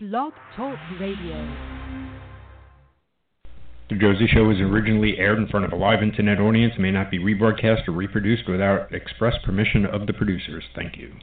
Blog Talk Radio. The Josie Show was originally aired in front of a live internet audience and may not be rebroadcast or reproduced without express permission of the producers. Thank you.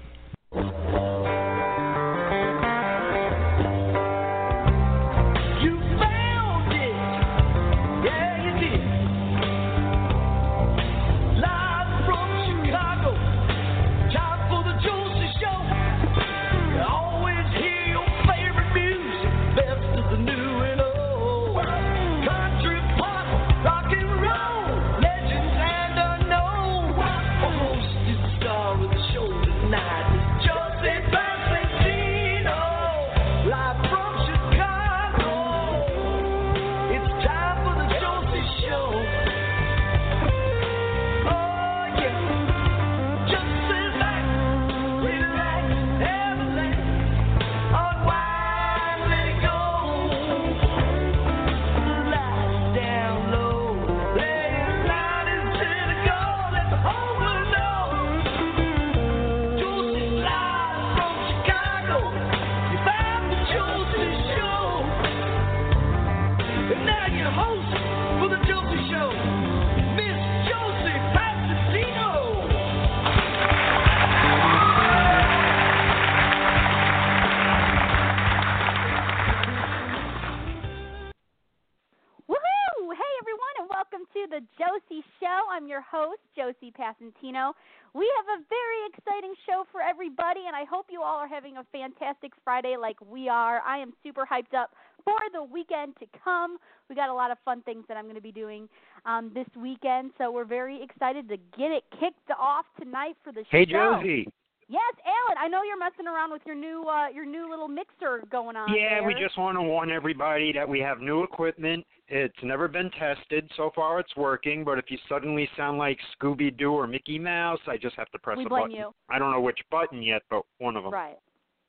Having a fantastic Friday like we are. I am super hyped up for the weekend to come. We got a lot of fun things that I'm going to be doing um, this weekend, so we're very excited to get it kicked off tonight for the Hey show. Hey, Josie. Yes, Alan. I know you're messing around with your new uh, your new little mixer going on. Yeah, we just want to warn everybody that we have new equipment. It's never been tested. So far it's working, but if you suddenly sound like Scooby Doo or Mickey Mouse, I just have to press We a blame button. you. I don't know which button yet, but one of them. Right.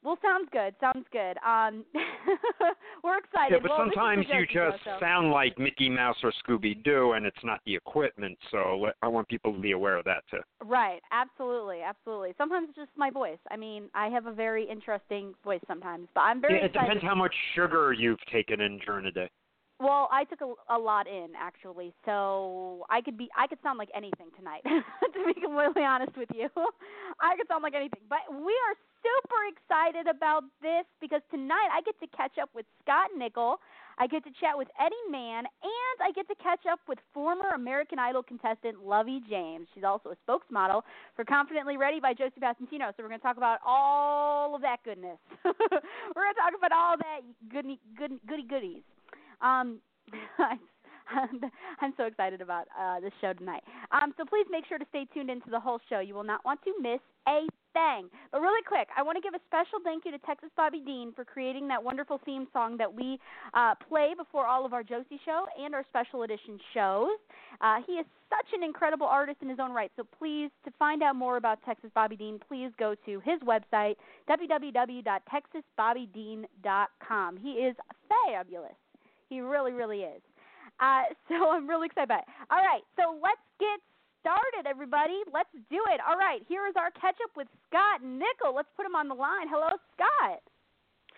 Well, sounds good. Sounds good. Um, we're excited. Yeah, but well, this is the sometimes you Josie Show, just so- sound like Mickey Mouse or Scooby Doo, and it's not the equipment. So I want people to be aware of that too. Right. Absolutely. Absolutely. Sometimes it's just my voice. I mean, I have a very interesting voice sometimes, but I'm very yeah, it excited. depends how much sugar you've taken in during the day. Well, I took a, a lot in actually, so I could be I could sound like anything tonight. to be completely honest with you, I could sound like anything. But we are super excited about this because tonight I get to catch up with Scott Nicol. I get to chat with Eddy Mann, and I get to catch up with former American Idol contestant Lovey James. She's also a spokesmodel for Confidently Ready by Josie Passantino. So we're going to talk about all of that goodness. we're going to talk about all that goody, goody, goody goodies. Um, I'm so excited about uh, this show tonight. Um, so please make sure to stay tuned into the whole show. You will not want to miss a thing. But really quick, I want to give a special thank you to Texas Bobby Dean for creating that wonderful theme song that we uh, play before all of our Josie show and our special edition shows. Uh, he is such an incredible artist in his own right. So please, to find out more about Texas Bobby Dean, please go to his website, www.texasbobbydean.com. He is fabulous. He really, really is. Uh, so I'm really excited about it. All right, so let's get started, everybody. Let's do it. All right, here is our catch up with Scott Nicol. Let's put him on the line. Hello, Scott.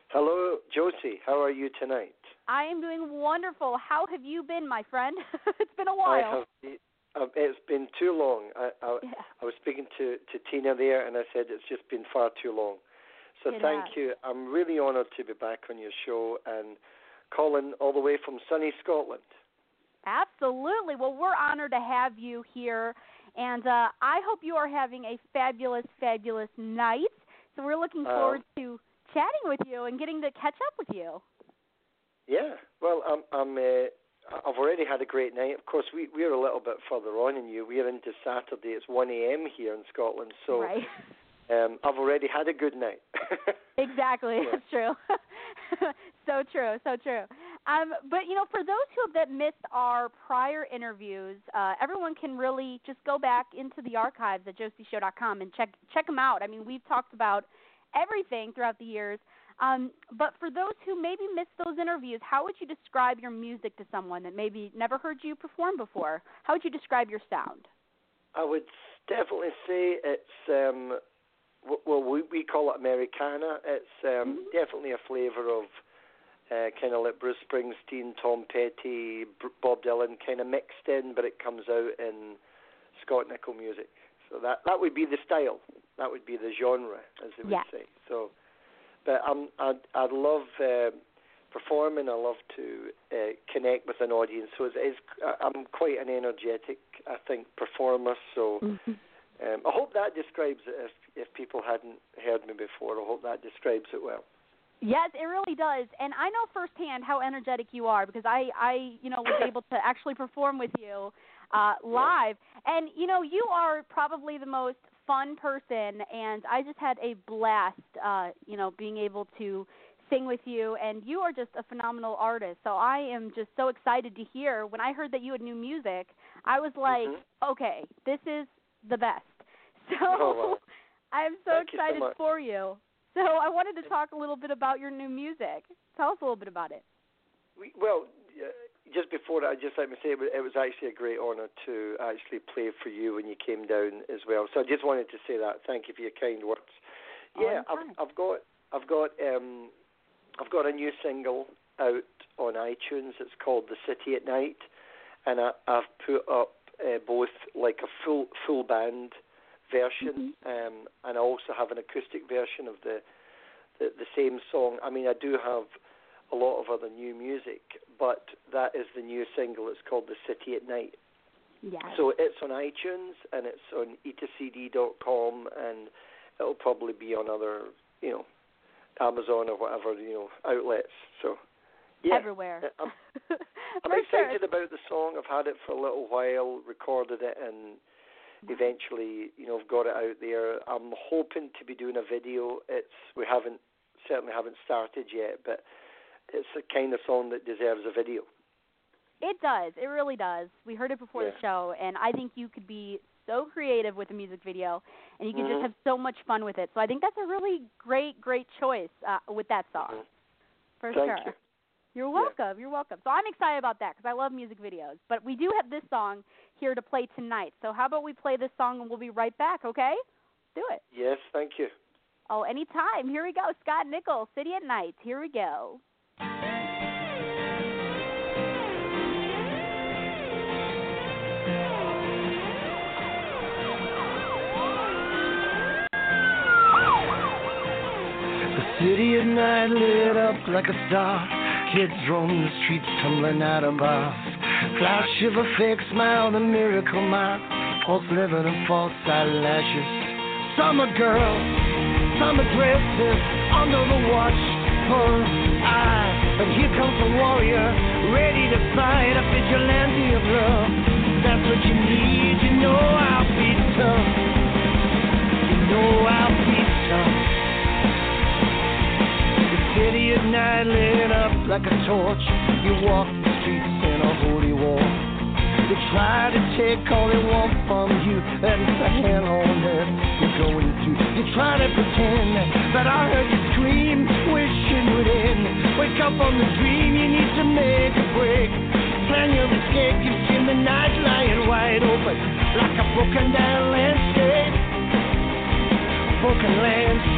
Hello, Josie. How are you tonight? I am doing wonderful. How have you been, my friend? it's been a while. Uh, it's been too long. I, I, Yeah. I was speaking to, to Tina there, and I said it's just been far too long. So It thank has. you. I'm really honoured to be back on your show and calling all the way from sunny Scotland. Absolutely. Well, we're honored to have you here, and uh, I hope you are having a fabulous, fabulous night. So we're looking Uh, forward to chatting with you and getting to catch up with you. Yeah. Well, I'm. I'm. Uh, I've already had a great night. Of course, we we're a little bit further on than you. We're into Saturday. It's 1 a.m. here in Scotland, so right. um, I've already had a good night. Exactly. Yeah. That's true. so true. So true. Um, but you know, for those who have that missed our prior interviews, uh, everyone can really just go back into the archives at josieshow.com and check check them out. I mean, we've talked about everything throughout the years. Um, but for those who maybe missed those interviews, how would you describe your music to someone that maybe never heard you perform before? How would you describe your sound? I would definitely say it's um, well, we we call it Americana. It's um, Mhm. definitely a flavour of uh, kind of like Bruce Springsteen, Tom Petty, Bob Dylan, kind of mixed in, but it comes out in Scott Nicol music. So that that would be the style. That would be the genre, as they would Yeah. say. So, but I'm I'd I'd love. Uh, performing I love to uh, connect with an audience so it's, it's I'm quite an energetic I think performer so Mhm. Um, I hope that describes it if if people hadn't heard me before. I hope that describes it well. Yes, it really does, and I know firsthand how energetic you are because I, I, you know, was able to actually perform with you uh, live, and you know, you are probably the most fun person, and I just had a blast, uh, you know, being able to sing with you, and you are just a phenomenal artist. So I am just so excited to hear. When I heard that you had new music, I was like, Mhm. okay, this is the best. So Oh, wow. I'm so Thank you so excited for you. So I wanted to talk a little bit about your new music. Tell us a little bit about it. We, well, uh, just before that, I'd just like to say it was, it was actually a great honour to actually play for you when you came down as well. So I just wanted to say that. Thank you for your kind words. Yeah. I've, I've got I've got um I've got a new single out on iTunes. It's called "The City at Night," and I, I've put up uh, both like a full full band version, um, and I also have an acoustic version of the, the the same song. I mean, I do have a lot of other new music, but that is the new single. It's called "The City at Night." Yes. So it's on iTunes and it's on etacd.com and it'll probably be on other, you know, Amazon or whatever, you know, outlets. So yeah, Everywhere. I'm, I'm sure. excited about the song. I've had it for a little while, recorded it, and eventually, you know, I've got it out there. I'm hoping to be doing a video. It's we haven't certainly haven't started yet, but it's the kind of song that deserves a video. It does. It really does. We heard it before the show, and I think you could be so creative with a music video, and you could Mhm. just have so much fun with it. So I think that's a really great, great choice uh, with that song, Mhm. for Thank sure. you. You're Yeah. welcome. You're welcome. So I'm excited about that because I love music videos. But we do have this song here to play tonight. So how about we play this song and we'll be right back? Okay? Do it. Yes, thank you. Oh, anytime. Here we go. Scott Nicol's, City at Night. Here we go. The city at night lit up like a star. Kids roam the streets, tumbling out of bars. Flash of a fake smile, the miracle mark. False living and false eyelashes. Summer girls, summer dresses, under the watchful eye. But here comes a warrior, ready to fight, a vigilante of love. That's what you need, you know I'll be tough. You know I'll be tough. City at night lit up like a torch. You walk the streets in a holy war. They try to take all they want from you. That is the hell on earth you're going to. You try to pretend that I heard you scream, wish it would end. Wake up on the dream, you need to make a break. Plan your escape, you've seen the night lying wide open like a broken down landscape. Broken landscape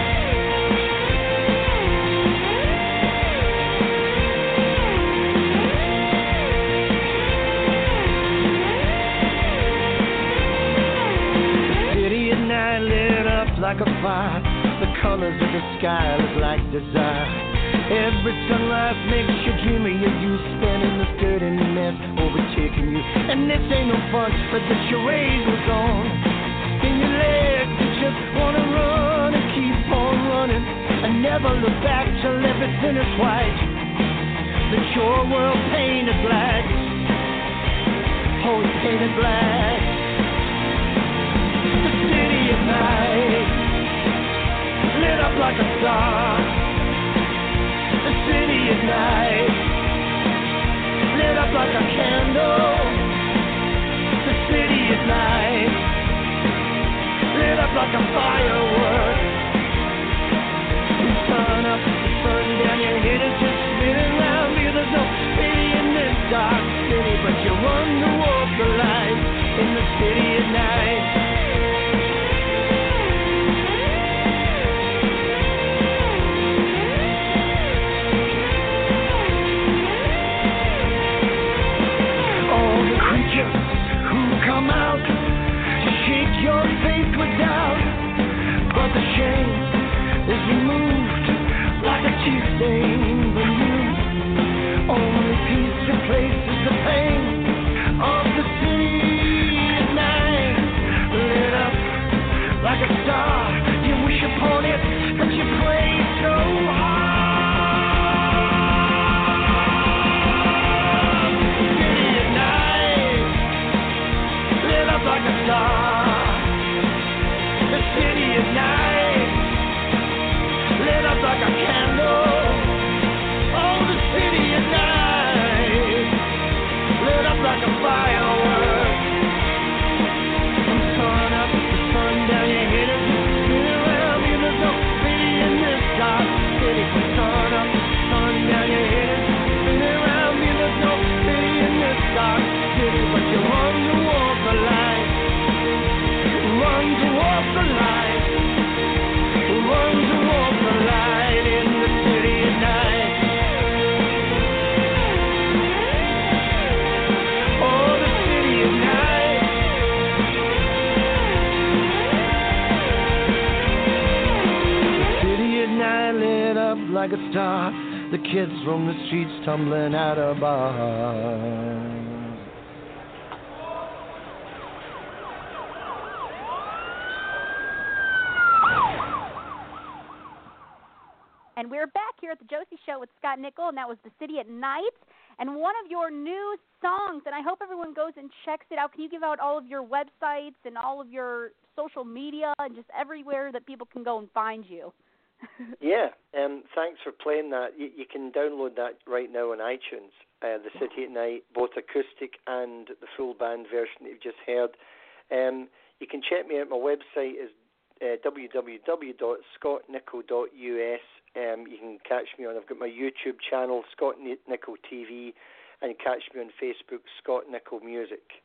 like a fire. The colors of the sky look like desire. Every sunrise makes you dream of youth, spinning the dirty mess overtaking you. And this ain't no fun, but the charade was on. In your legs, you just wanna run and keep on running. And never look back till everything is white. That your world painted black. Oh, it's painted black. The city at night, lit up like a star. The city at night, lit up like a candle. The city at night, lit up like a firework. From sun up to sundown, your head is just spinning round because there's no city in this dark city, but you run to walk the line in the city at night. Like a star. You wish upon it, but you pray so hard. Tumbling out of bars. And we're back here at the Josie Show with Scott Nicol, and that was The City at Night. And one of your new songs, and I hope everyone goes and checks it out. Can you give out all of your websites and all of your social media and just everywhere that people can go and find you? Yeah, um, thanks for playing that. You, you can download that right now on iTunes. Uh, the City at Night, both acoustic and the full band version that you've just heard. Um, you can check me out. My website is uh, www.scottnicol.us. Um, you can catch me on. I've got my YouTube channel, Scott Ni- Nicol TV, and catch me on Facebook, Scott Nicol Music.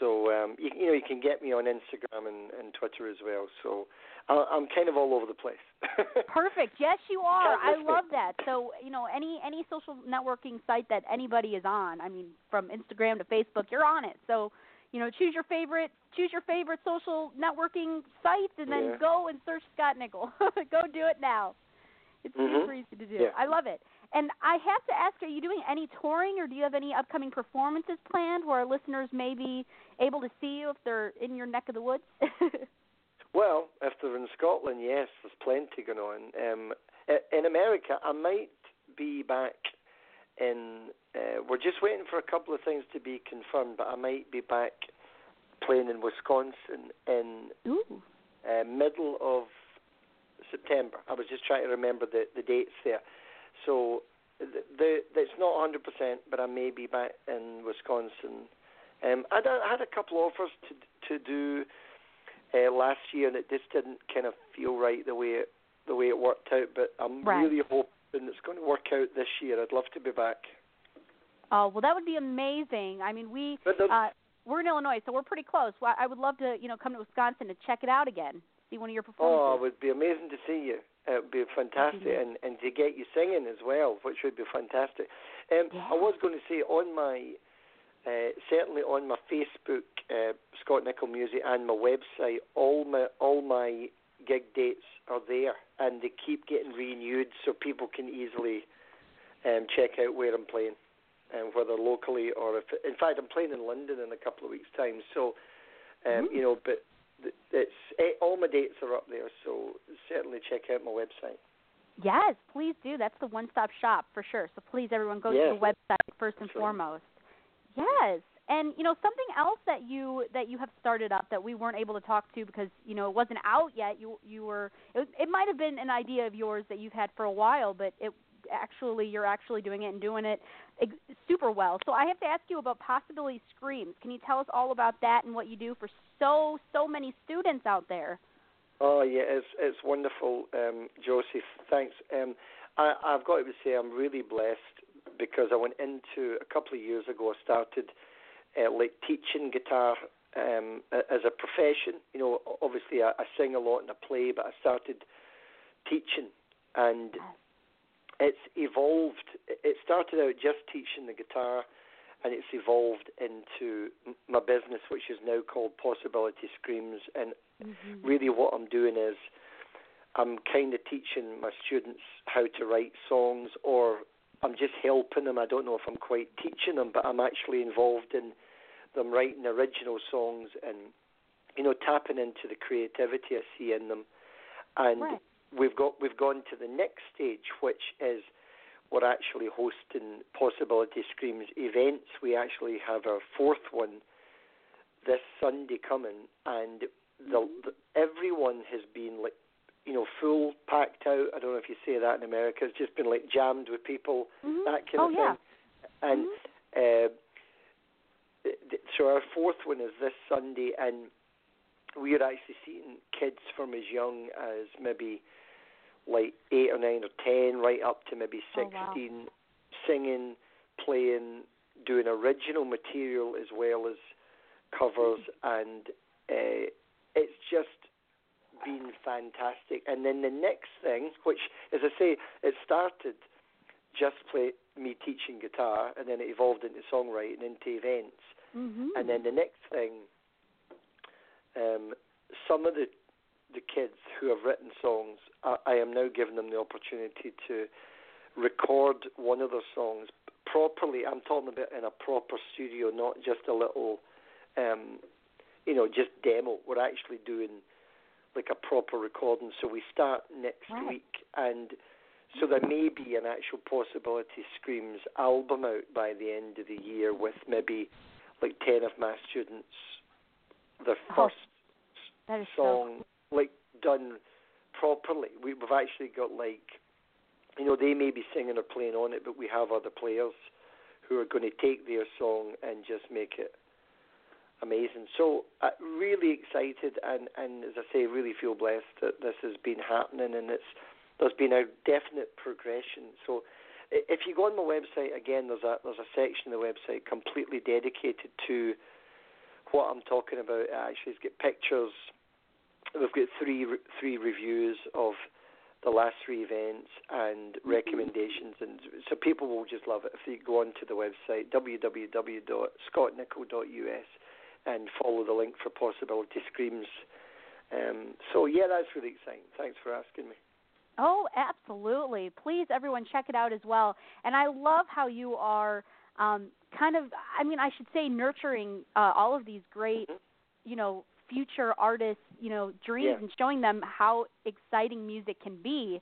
So um, you, you know you can get me on Instagram and, and Twitter as well. So I, I'm kind of all over the place. Perfect. Yes, you are. I love that. So, you know, any any social networking site that anybody is on, I mean, from Instagram to Facebook, you're on it. So, you know, choose your favorite choose your favorite social networking sites and then Yeah. go and search Scott Nicol. go do it now. It's Mhm. super easy to do. Yeah. I love it. And I have to ask, are you doing any touring or do you have any upcoming performances planned where our listeners may be able to see you if they're in your neck of the woods? Well, if they're in Scotland, yes, there's plenty going on. Um, in America, I might be back in. Uh, we're just waiting for a couple of things to be confirmed, but I might be back playing in Wisconsin in Ooh. uh, middle of September. I was just trying to remember the the dates there. So the, the it's not 100%, but I may be back in Wisconsin. Um, I had a- I had a couple offers to to do uh, last year, and it just didn't kind of feel right the way it the way it worked out. But I'm Right. really hoping it's going to work out this year. I'd love to be back. Oh well, that would be amazing. I mean, we uh, we're in Illinois, so we're pretty close. I would love to, you know, come to Wisconsin to check it out again, see one of your performances. oh, it would be amazing to see you. It would be fantastic, Mhm. and and to get you singing as well, which would be fantastic. Um, Yeah. I was going to say on my uh, certainly on my Facebook, uh, Scott Nicol Music, and my website, all my all my gig dates are there, and they keep getting renewed, so people can easily um, check out where I'm playing, and whether locally or if. In fact, I'm playing in London in a couple of weeks' time, so um, Ooh. you know, but it's eh, all my dates are up there, so certainly check out my website. Yes, please do. That's the one-stop shop for sure. So please, everyone, go Yeah. to the website first and Sure. foremost. Yes, And you know something else that you that you have started up that we weren't able to talk to because you know it wasn't out yet. You you were it, it might have been an idea of yours that you've had for a while, but it actually you're actually doing it and doing it super well. So I have to ask you about Possibility Screams. Can you tell us all about that and what you do for so so many students out there? Oh yeah, it's it's wonderful, um, Josie. Thanks. Um, I, I've got to say I'm really blessed because I went into a couple of years ago. I started uh, like teaching guitar um, as a profession. You know, obviously I, I sing a lot and I play, but I started teaching, and it's evolved. It started out just teaching the guitar, and it's evolved into my business, which is now called Possibility Screams, and mm-hmm. really what I'm doing is I'm kind of teaching my students how to write songs, or I'm just helping them. I don't know if I'm quite teaching them, but I'm actually involved in them writing original songs and you know tapping into the creativity I see in them. And Right. We've got we've gone to the next stage, which is we're actually hosting Possibility Screams events. We actually have our fourth one this Sunday coming, and the, the everyone has been like you know full packed out. I don't know if you say that in America. It's just been like jammed with people, Mhm. that kind oh of yeah. thing. And uh, th- th- so our fourth one is this Sunday, and we are actually seeing kids from as young as maybe like eight or nine or ten, right up to maybe Oh, wow. sixteen, singing, playing, doing original material as well as covers, and uh, it's just been fantastic. And then the next thing, which, as I say, it started just play me teaching guitar, and then it evolved into songwriting, into events. Mhm. And then the next thing, um, some of the the kids who have written songs, I, I am now giving them the opportunity to record one of their songs properly. I'm talking about in a proper studio, not just a little, um, you know, just demo. We're actually doing like a proper recording. So we start next Right. week, and so there may be an actual possibility Screams album out by the end of the year with maybe like ten of my students, their Oh, first That is so song like done properly. We, we've actually got like, you know, they may be singing or playing on it, but we have other players who are going to take their song and just make it amazing. So uh, really excited, and and as I say, really feel blessed that this has been happening, and it's there's been a definite progression. So if you go on my website again, there's a there's a section of the website completely dedicated to what I'm talking about. It actually, it's got pictures. We've got three three reviews of the last three events and recommendations, and so people will just love it if they go onto the website www.scottnicol.us and follow the link for Possibility Screams. Um, so yeah, that's really exciting. Thanks for asking me. Oh, absolutely. Please, everyone, check it out as well. And I love how you are um, kind of, I mean, I should say, nurturing uh, all of these great, you know, future artists, you know, dreams Yeah. and showing them how exciting music can be.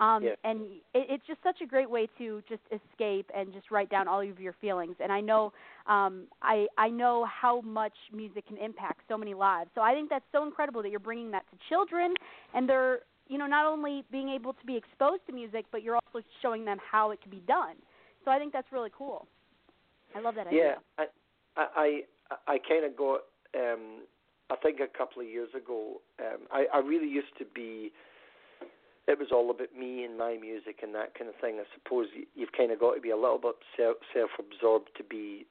Um, Yeah. And it, it's just such a great way to just escape and just write down all of your feelings. And I know, um, I I know how much music can impact so many lives. So I think that's so incredible that you're bringing that to children, and they're you know not only being able to be exposed to music, but you're also showing them how it can be done. So I think that's really cool. I love that Yeah, idea. I I I, I kind of got. Um, I think a couple of years ago, um, I I really used to be. It was all about me and my music and that kind of thing. I suppose you- you've kind of got to be a little bit self self-absorbed to be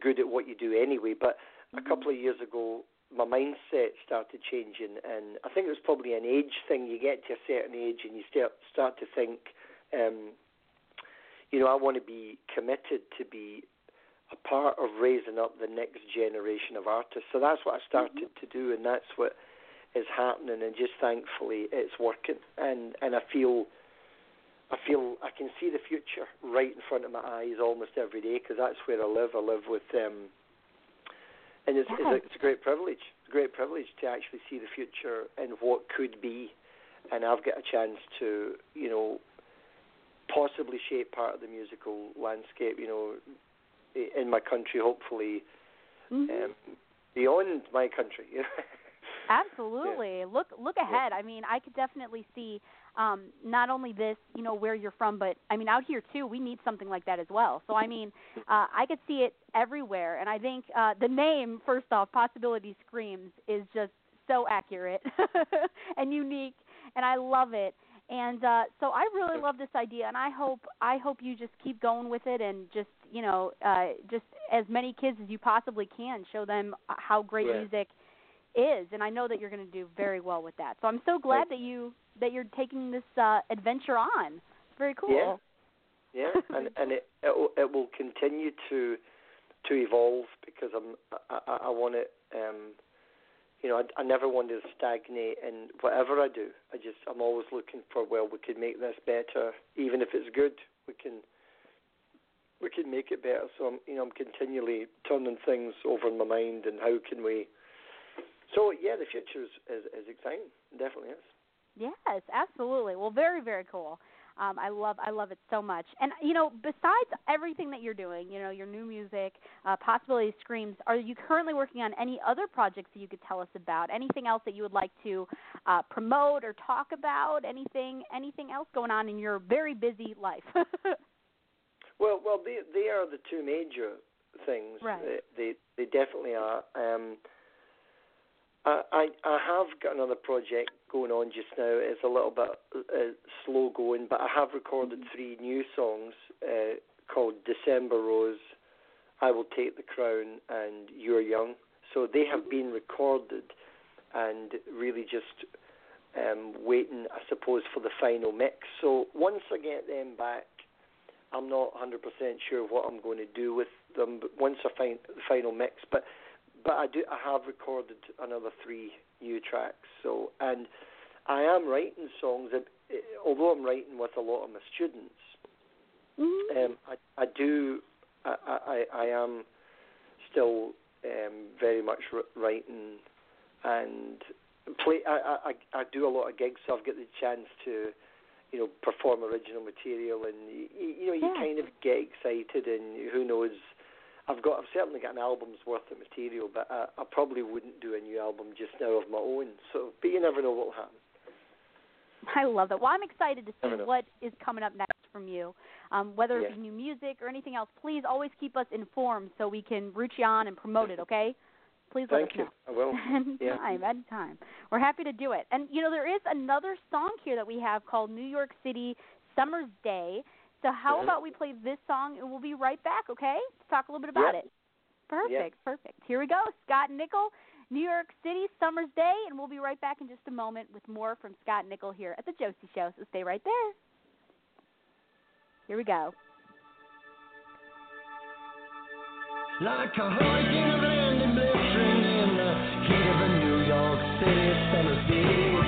good at what you do anyway. But a couple of years ago, my mindset started changing, and I think it was probably an age thing. You get to a certain age, and you start start to think, um, you know, I want to be committed to be a part of raising up the next generation of artists. So that's what I started to do, and that's what is happening. And just thankfully, it's working, and and I feel. I feel I can see the future right in front of my eyes almost every day because that's where I live. I live with um, and it's, it's, a, it's a great privilege. It's a great privilege to actually see the future and what could be, and I've got a chance to, you know, possibly shape part of the musical landscape. You know, in my country. Hopefully, Mhm. um, beyond my country. Absolutely. Look look ahead. I mean, I could definitely see um not only this, you know, where you're from, but I mean out here too, we need something like that as well. So I mean, uh I could see it everywhere and I think uh the name first off, Possibility Screams is just so accurate and unique and I love it. And uh so I really love this idea and I hope I hope you just keep going with it and just, you know, uh just as many kids as you possibly can show them uh, how great Right. music is and I know that you're going to do very well with that. So I'm so glad that you that you're taking this uh adventure on. It's very cool. Yeah. Yeah, and and it it will, it will continue to to evolve because I'm I, I, I want it. Um, you know, I, I never want to stagnate in whatever I do. I just I'm always looking for well, we could make this better, even if it's good. We can we can make it better. So I'm you know I'm continually turning things over in my mind and how can we. So yeah, the future is is, is exciting. It definitely is. Yes, absolutely. Well, very very cool. Um, I love I love it so much. And you know, besides everything that you're doing, you know, your new music, uh, Possibility Screams, are you currently working on any other projects that you could tell us about? Anything else that you would like to uh, promote or talk about? Anything anything else going on in your very busy life? Well, well, they they are the two major things. Right. They they, they definitely are. Um, I, I I have got another project going on just now. It's a little bit uh, slow going, but I have recorded three new songs uh, called December Rose, I Will Take the Crown, and You're Young. So they have been recorded, and really just um, waiting, I suppose, for the final mix. So once I get them back, I'm not 100% sure what I'm going to do with them. Once I find the final mix, but but I do I have recorded another three new tracks. So and I am writing songs. uh, Although I'm writing with a lot of my students, Mhm. um, I I do I I, I am still um, very much writing and play. I, I I do a lot of gigs, so I've got the chance to you know perform original material, and you, you know you Yeah. kind of get excited, and who knows. I've got I've certainly got an album's worth of material, but I, I probably wouldn't do a new album just now of my own. So, but you never know what'll happen. I love that. Well, I'm excited to see what is coming up next from you. Um, whether it Yeah. be new music or anything else, please always keep us informed so we can root you on and promote it. Okay? Please let Thank us you. know. I will. Yeah. Anytime, anytime. We're happy to do it. And you know, there is another song here that we have called New York City Summer's Day. So how Mhm. about we play this song and we'll be right back, okay? To talk a little bit about Yeah. it. Perfect, perfect. Here we go. Scott Nicol, New York City Summer's Day, and we'll be right back in just a moment with more from Scott Nicol here at the Josie Show. So stay right there. Here we go. Like York gonna day.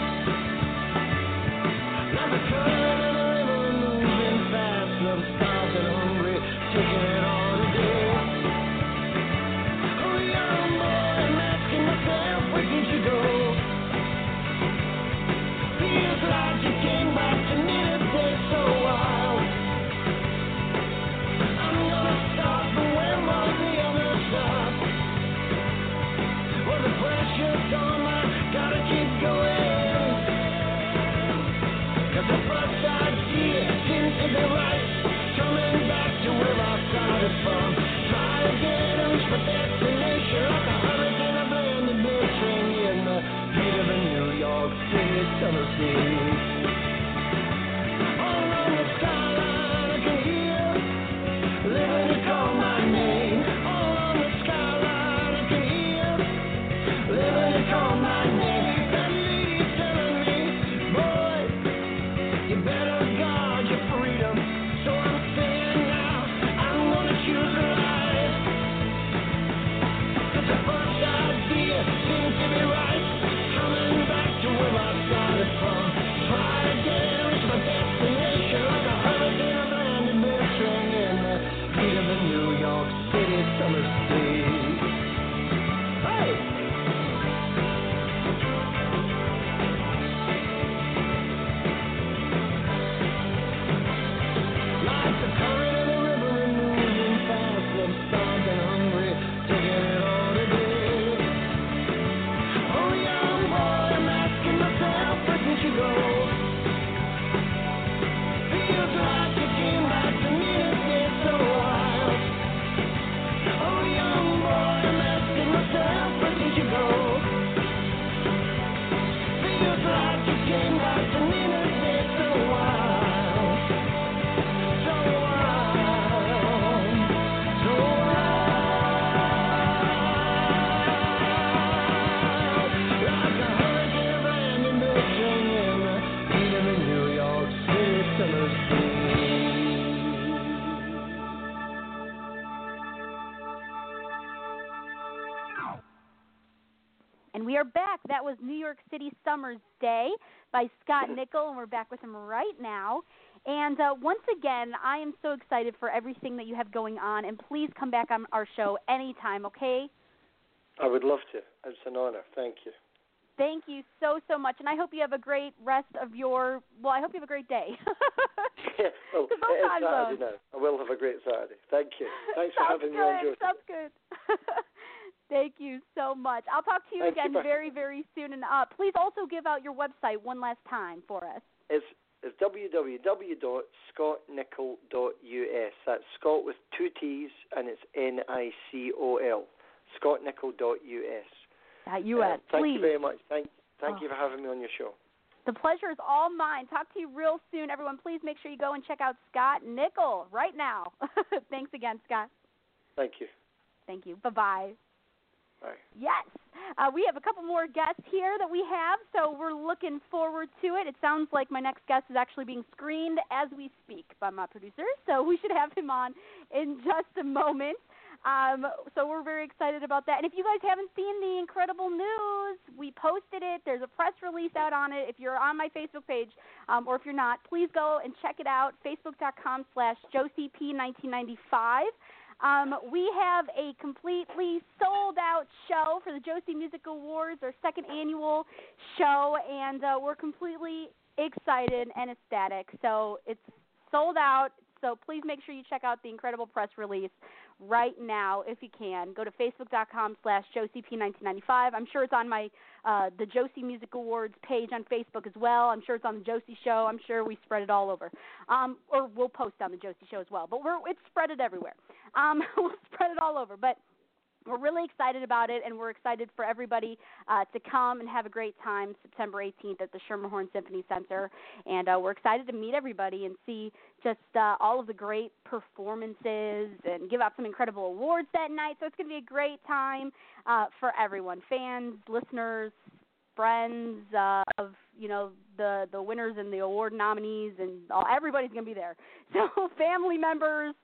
Are back. That was New York City Summer's Day by Scott Nicol, and we're back with him right now. And uh, once again, I am so excited for everything that you have going on, and please come back on our show anytime, okay? I would love to. It's an honor. Thank you. Thank you so, so much, and I hope you have a great rest of your, well, I hope you have a great day. Yeah, well, It's all it is time Saturday now. I will have a great Saturday. Thank you. Thanks for having good. me on. Sounds good. Thank you so much. I'll talk to you Thank again for- very, very soon. And uh, please also give out your website one last time for us. It's it's www.scottnicol.us. That's Scott with two T's and it's N I C O L. Scottnicol.us. At US, Uh, thank please. you very much. Thank thank Oh. you for having me on your show. The pleasure is all mine. Talk to you real soon, everyone. Please make sure you go and check out Scott Nicol right now. Thanks again, Scott. Thank you. Thank you. Bye bye. Yes. Uh, we have a couple more guests here that we have, so we're looking forward to it. It sounds like my next guest is actually being screened as we speak by my producer, so we should have him on in just a moment. Um, so we're very excited about that. And if you guys haven't seen the incredible news, we posted it. There's a press release out on it. If you're on my Facebook page, um, or if you're not, please go and check it out. Facebook.com slash JosieP1995. Um, we have a completely sold out show for the Josie Music Awards, our second annual show, and uh, we're completely excited and ecstatic. So it's sold out. So please make sure you check out the incredible press release right now if you can. Go to facebook.com slash JosieP1995. I'm sure it's on my uh, the Josie Music Awards page on Facebook as well. I'm sure it's on the Josie Show. I'm sure we spread it all over. Um, or we'll post on the Josie Show as well. But we're it's spread it everywhere. Um, we'll spread it all over. But we're really excited about it, and we're excited for everybody uh, to come and have a great time September 18th at the Schermerhorn Symphony Center. And uh, we're excited to meet everybody and see just uh, all of the great performances and give out some incredible awards that night. So it's going to be a great time uh, for everyone fans, listeners, friends uh, of you know the the winners and the award nominees and all, everybody's going to be there. So family members,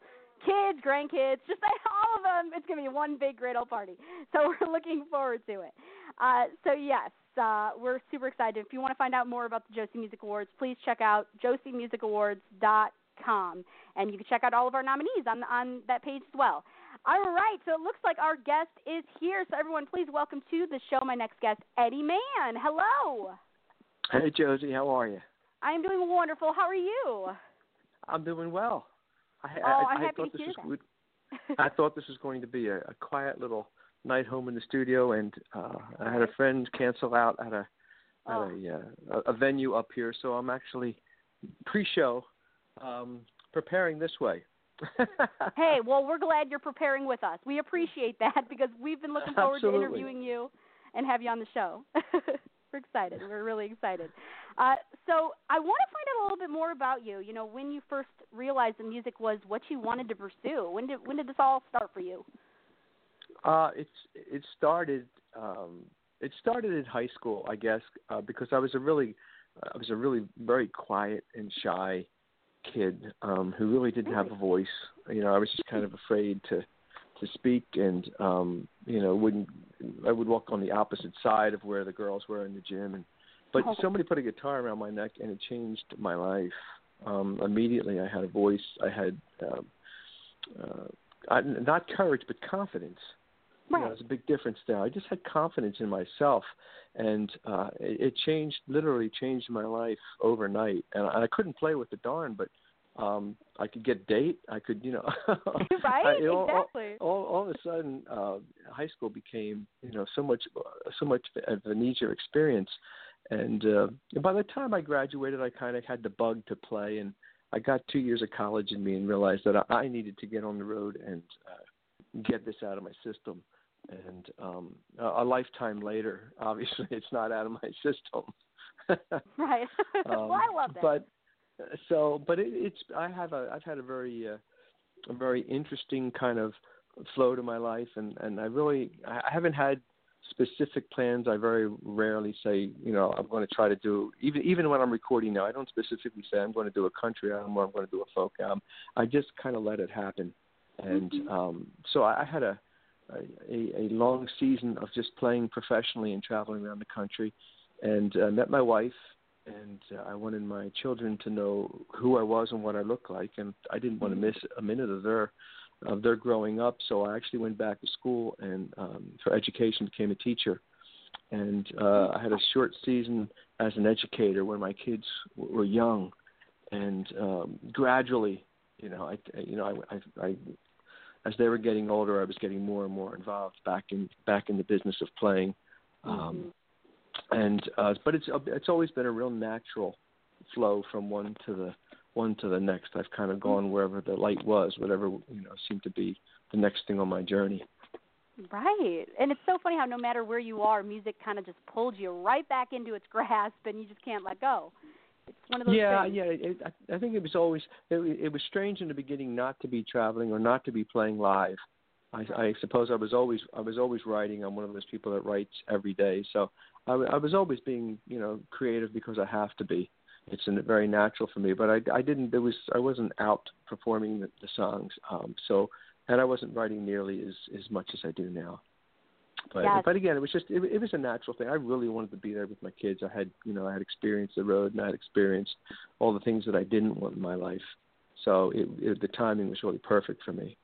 kids, grandkids, just all of them. It's going to be one big great old party. So we're looking forward to it. Uh, so yes, uh, we're super excited. If you want to find out more about the Josie Music Awards, please check out josiemusicawards.com, and you can check out all of our nominees on on that page as well. All right, so it looks like our guest is here. So everyone, please welcome to the show my next guest, Eddy Mann. Hello. Hey Josie, how are you? I am doing wonderful. How are you? I'm doing well. I, Oh, I, I'm I happy thought to this hear good. I thought this was going to be a, a quiet little night home in the studio, and uh, I had a friend cancel out at a at Oh. a, uh, a venue up here, so I'm actually pre-show um, preparing this way. hey, well, we're glad you're preparing with us. We appreciate that because we've been looking forward Absolutely. to interviewing you and have you on the show. we're excited. We're really excited. Uh, so I want to find out a little bit more about you. You know, when you first realized that music was what you wanted to pursue. When did when did this all start for you? Uh, it's it started um, it started in high school, I guess, uh, because I was a really I was a really very quiet and shy kid um, who really didn't have a voice. You know, I was just kind of afraid to to speak, and um, you know, wouldn't I would walk on the opposite side of where the girls were in the gym, and but Oh. somebody put a guitar around my neck, and it changed my life. Um, immediately, I had a voice. I had um, uh, I, not courage, but confidence. You know, Right. there's a big difference there. I just had confidence in myself, and uh, it, it changed, literally changed my life overnight. And I, I couldn't play with the darn, but um, I could get date. I could, you know, right? I, all- exactly. all, all of a sudden, uh, high school became, you know, so much, so much of an easier experience. And uh, by the time I graduated, I kind of had the bug to play, and I got two years of college in me and realized that I, I needed to get on the road and uh, get this out of my system. And um, a, a lifetime later, obviously, it's not out of my system. right. Um, well, I love that. But so, but it, it's I have a I've had a very uh, a very interesting kind of flow to my life, and and I really I haven't had specific plans. I very rarely say you know I'm going to try to do even even when I'm recording now. I don't specifically say I'm going to do a country album or I'm going to do a folk album. I just kind of let it happen, and Mhm. um, so I, I had a a, a long season of just playing professionally and traveling around the country, and uh, met my wife. And uh, I wanted my children to know who I was and what I looked like, and I didn't want to miss a minute of their of their growing up. So I actually went back to school and um, for education became a teacher. And uh, I had a short season as an educator when my kids w- were young, and um, gradually, you know, I, you know, I, I, I, as they were getting older, I was getting more and more involved back in back in the business of playing. Um, and uh, but it's it's always been a real natural flow from one to the one to the next. I've kind of gone wherever the light was, whatever you know seemed to be the next thing on my journey. Right. And it's so funny how no matter where you are, music kind of just pulled you right back into its grasp and you just can't let go. It's one of those yeah, things. yeah. It, I, I think it was always it, it was strange in the beginning not to be traveling or not to be playing live. I, I suppose I was always I was always writing. I'm one of those people that writes every day, so I, I was always being you know creative because I have to be. It's very natural for me, but I, I didn't. There was I wasn't out performing the, the songs, um, so and I wasn't writing nearly as as much as I do now. But Yes. but again, it was just it, it was a natural thing. I really wanted to be there with my kids. I had you know I had experienced the road and I had experienced all the things that I didn't want in my life. So it, it the timing was really perfect for me.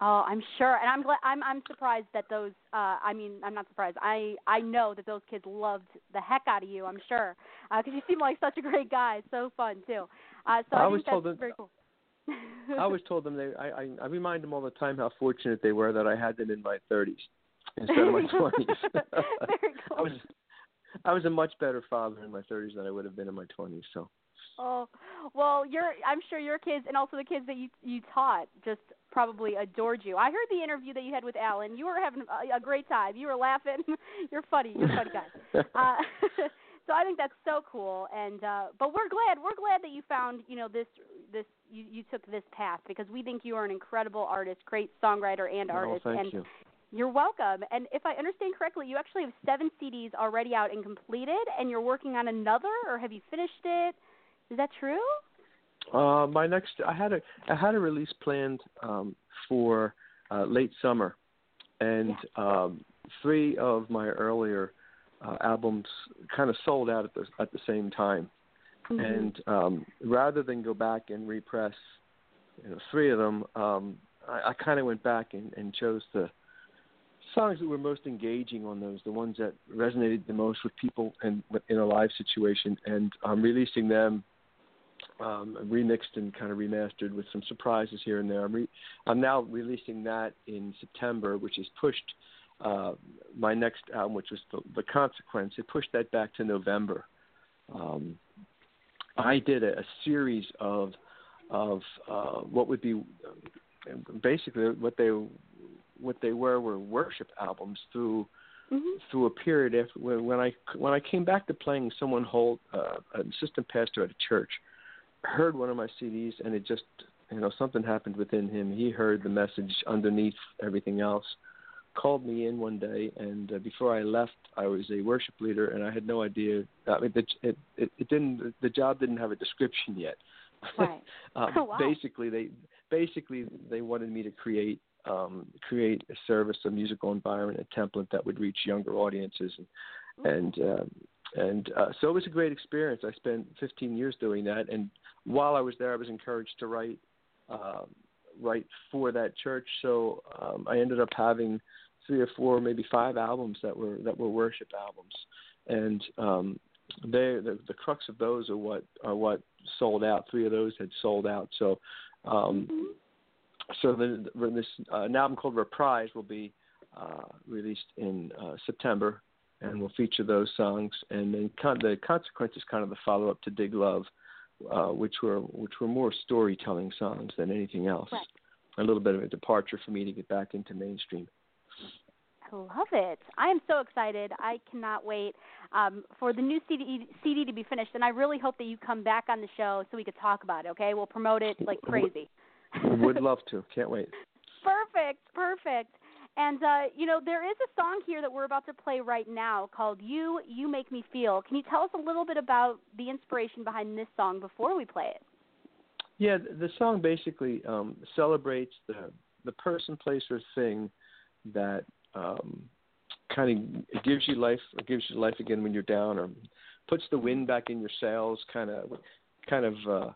Oh, I'm sure, and I'm glad. I'm I'm surprised that those. uh I mean, I'm not surprised. I I know that those kids loved the heck out of you. I'm sure, because you seem like such a great guy. So fun too. Uh, so I I, was think that's told that- very cool. I always told them they. I, I I remind them all the time how fortunate they were that I had them in my 30s instead of my 20s. Very cool. I was I was a much better father in my 30s than I would have been in my 20s. So Oh, well, you're. I'm sure your kids and also the kids that you you taught just probably adored you. I heard the interview that you had with Alan. You were having a, a great time. You were laughing. You're funny. You're a funny guy. Uh, so I think that's so cool. And uh, but we're glad we're glad that you found you know this this you you took this path because we think you are an incredible artist, great songwriter and artist. oh, thank and you. you're welcome. And if I understand correctly, you actually have seven CDs already out and completed, and you're working on another, or have you finished it? Is that true? Uh, my next, I had a, I had a release planned um, for uh, late summer, and um, three of my earlier uh, albums kind of sold out at the at the same time. Mm-hmm. And um, rather than go back and repress, you know, three of them, um, I, I kind of went back and, and chose the songs that were most engaging on those, the ones that resonated the most with people and in a live situation, and I'm releasing them um, remixed and kind of remastered with some surprises here and there. I'm, re- I'm now releasing that in September, which has pushed uh, my next album, which was the, the Consequence. It pushed that back to November. Um, I did a, a series of of uh, what would be basically what they what they were were worship albums through Mm-hmm. through a period after when, when I when I came back to playing, someone hold uh, an assistant pastor at a church heard one of my CDs and it just you know something happened within him. He heard the message underneath everything else. Called me in one day, and uh, before I left, I was a worship leader, and I had no idea. I mean, it it it, it didn't. The job didn't have a description yet. Right. um, Oh, wow. Basically, they basically they wanted me to create um, create a service, a musical environment, a template that would reach younger audiences, and and um, and uh, so it was a great experience. I spent 15 years doing that, and while I was there, I was encouraged to write um, write for that church. So um, I ended up having three or four, maybe five albums that were that were worship albums, and um, they the, the crux of those are what are what sold out. Three of those had sold out. So um, so the this uh, an album called Reprise will be uh, released in uh, September, and we'll feature those songs. And then con- the consequence is kind of the follow up to Dig Love, uh, which were which were more storytelling songs than anything else. Right. A little bit of a departure for me to get back into mainstream. I love it. I am so excited. I cannot wait um, for the new CD, CD to be finished, and I really hope that you come back on the show so we could talk about it. Okay, we'll promote it like crazy. Would love to. Can't wait. perfect, perfect. And uh, you know, there is a song here that we're about to play right now called "You You Make Me Feel." Can you tell us a little bit about the inspiration behind this song before we play it? Yeah, the song basically um, celebrates the the person, place, or thing that um, kind of gives you life, or gives you life again when you're down, or puts the wind back in your sails, kind of, kind of uh,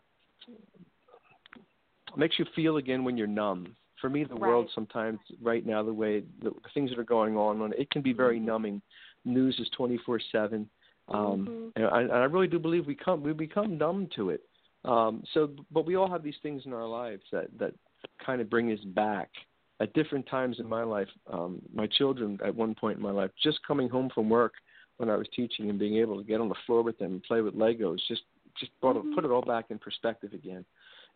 makes you feel again when you're numb. For me, the Right. world sometimes, right now, the way the, things that are going on, it can be very Mhm. numbing. News is twenty four seven. Um, Mhm. and I, and I really do believe we come we become numb to it. Um, so, but we all have these things in our lives that that kind of bring us back. At different times in my life, um, my children at one point in my life, just coming home from work when I was teaching and being able to get on the floor with them and play with Legos, just just brought Mhm. it, put it all back in perspective again.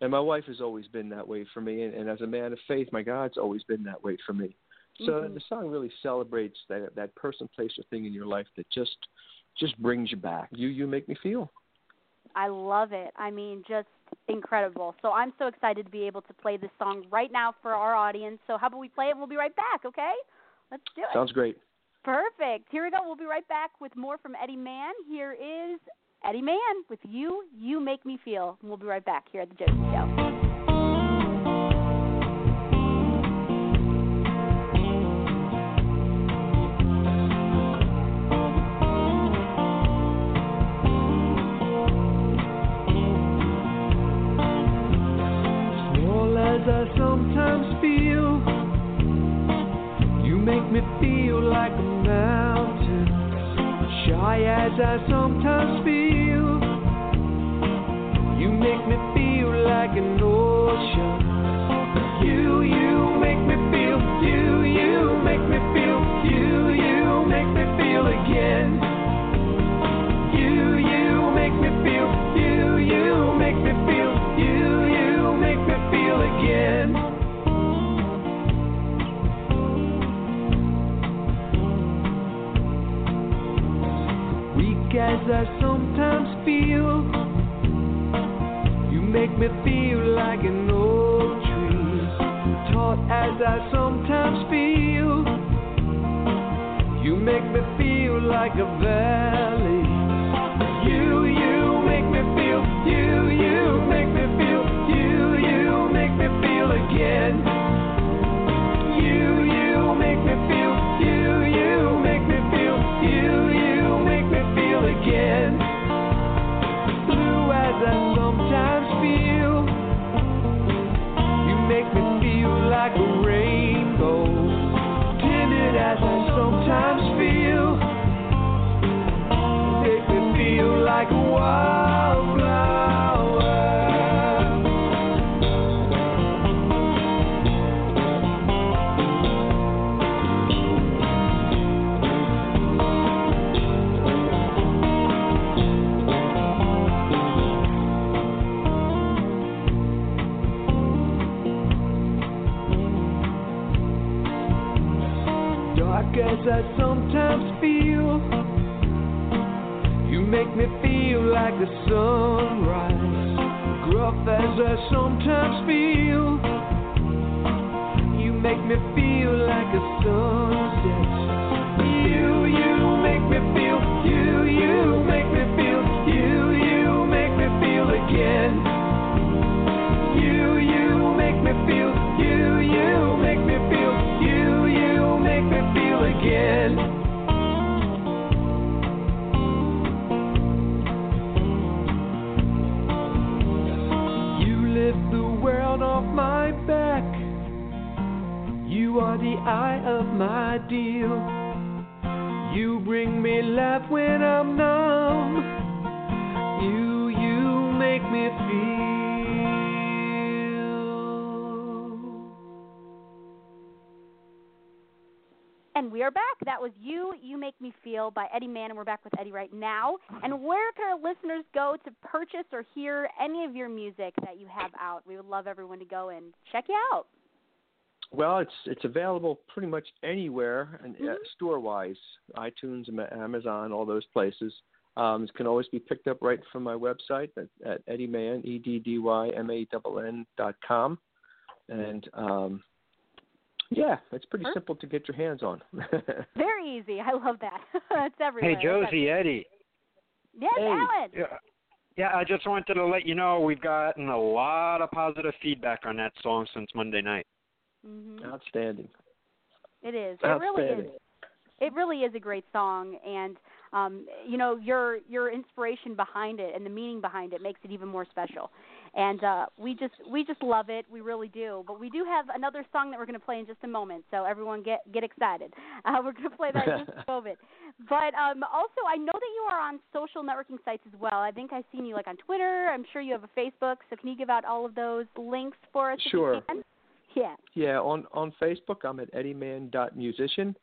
And my wife has always been that way for me, and, and as a man of faith, my God's always been that way for me. So Mhm. the song really celebrates that that person, place, or thing in your life that just just brings you back. You you make me feel. I love it. I mean, just incredible. So I'm so excited to be able to play this song right now for our audience. So how about we play it and we'll be right back, okay? Let's do it. Sounds great. Perfect. Here we go. We'll be right back with more from Eddy Mann. Here is Eddy Mann with You, You Make Me Feel. And we'll be right back here at the Josie Show. Small as I sometimes feel, you make me feel As I sometimes feel, I sometimes feel, you make me feel like an old tree. Taut as I sometimes feel, you make me feel like a valley. You, you make me feel, you, you make me feel, you, you make me feel again. Like a sunrise. Gruff as I sometimes feel, you make me feel like a sunset. My deal. You bring me life when I'm numb. You, you make me feel. And we are back. That was You, You Make Me Feel by Eddy Mann, and we're back with Eddy right now. And where can our listeners go to purchase or hear any of your music that you have out? We would love everyone to go and check you out. Well, it's it's available pretty much anywhere, and uh, Mhm. store wise, iTunes, Ama- Amazon, all those places. Um, it can always be picked up right from my website at, at Eddy Mann, E D D Y M A N N dot com, and um, yeah, it's pretty Perfect. simple to get your hands on. Very easy. I love that. it's everywhere. Hey, Josie, Eddy. Yes, Hey. Alan. Yeah, yeah. I just wanted to let you know we've gotten a lot of positive feedback on that song since Monday night. Hmm Outstanding. It is. It really is. Outstanding. It really is a great song, and um, you know your your inspiration behind it and the meaning behind it makes it even more special. And uh, we just we just love it. We really do. But we do have another song that we're going to play in just a moment, so everyone get get excited. Uh, we're going to play that in just a moment. But um, also, I know that you are on social networking sites as well. I think I've seen you like on Twitter. I'm sure you have a Facebook. So can you give out all of those links for us? if you Sure. can? Yeah. Yeah, on on Facebook I'm at eddymann.musician,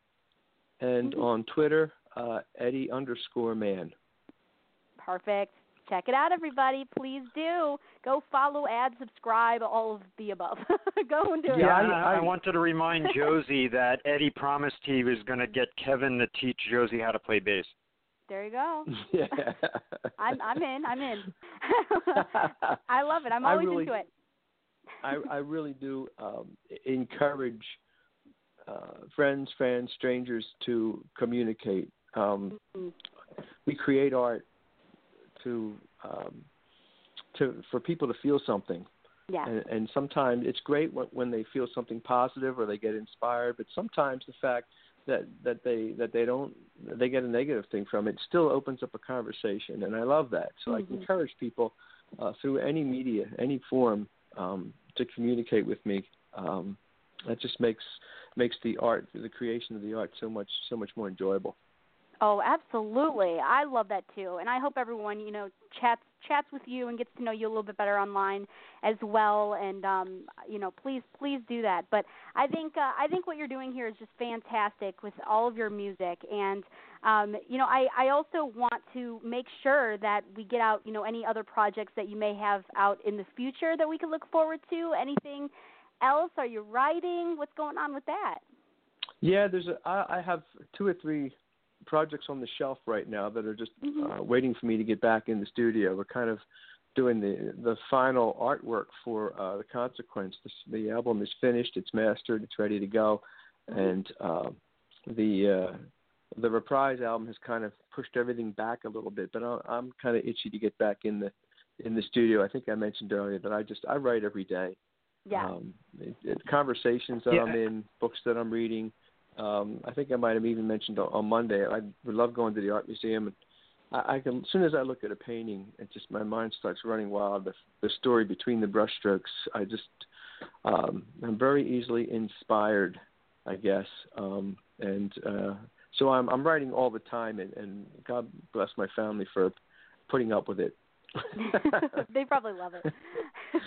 and Mhm. on Twitter uh, Eddy underscore man. Perfect. Check it out, everybody. Please do. Go follow, add, subscribe, all of the above. Go and do it. Yeah, I- I, I I- wanted to remind Josie that Eddy promised he was going to get Kevin to teach Josie how to play bass. There you go. yeah. I'm I'm in. I'm in. I love it. I'm always really- into it. I, I really do um, encourage uh, friends, fans, strangers to communicate. Um, Mhm. we create art to um, to for people to feel something, Yeah. and, and sometimes it's great when, when they feel something positive or they get inspired. But sometimes the fact that that they that they don't they get a negative thing from it still opens up a conversation, and I love that. So I Mhm. encourage people uh, through any media, any form, um, to communicate with me. Um, that just makes makes the art, the creation of the art, so much so much more enjoyable. Oh, absolutely. I love that too. And I hope everyone, you know, chats chats with you and gets to know you a little bit better online as well and um you know, please please do that. But I think uh, I think what you're doing here is just fantastic with all of your music and um you know, I I also want to make sure that we get out, you know, any other projects that you may have out in the future that we can look forward to. Anything else? Are you writing? What's going on with that? Yeah, there's a. I, I have two or three projects on the shelf right now that are just Mhm. uh, waiting for me to get back in the studio. We're kind of doing the the final artwork for uh, the consequence. The, the album is finished, it's mastered, it's ready to go, and uh, the uh, the reprise album has kind of pushed everything back a little bit. But I, I'm kind of itchy to get back in the in the studio. I think I mentioned earlier that I just I write every day Yeah. um, it, it, conversations that Yeah. I'm in, books that I'm reading. Um, I think I might have even mentioned on, on Monday. I would love going to the art museum, and I, I can. As soon as I look at a painting, it just my mind starts running wild. The, the story between the brushstrokes. I just um, I'm very easily inspired, I guess, um, and uh, so I'm I'm writing all the time, and, and God bless my family for putting up with it. they probably love it.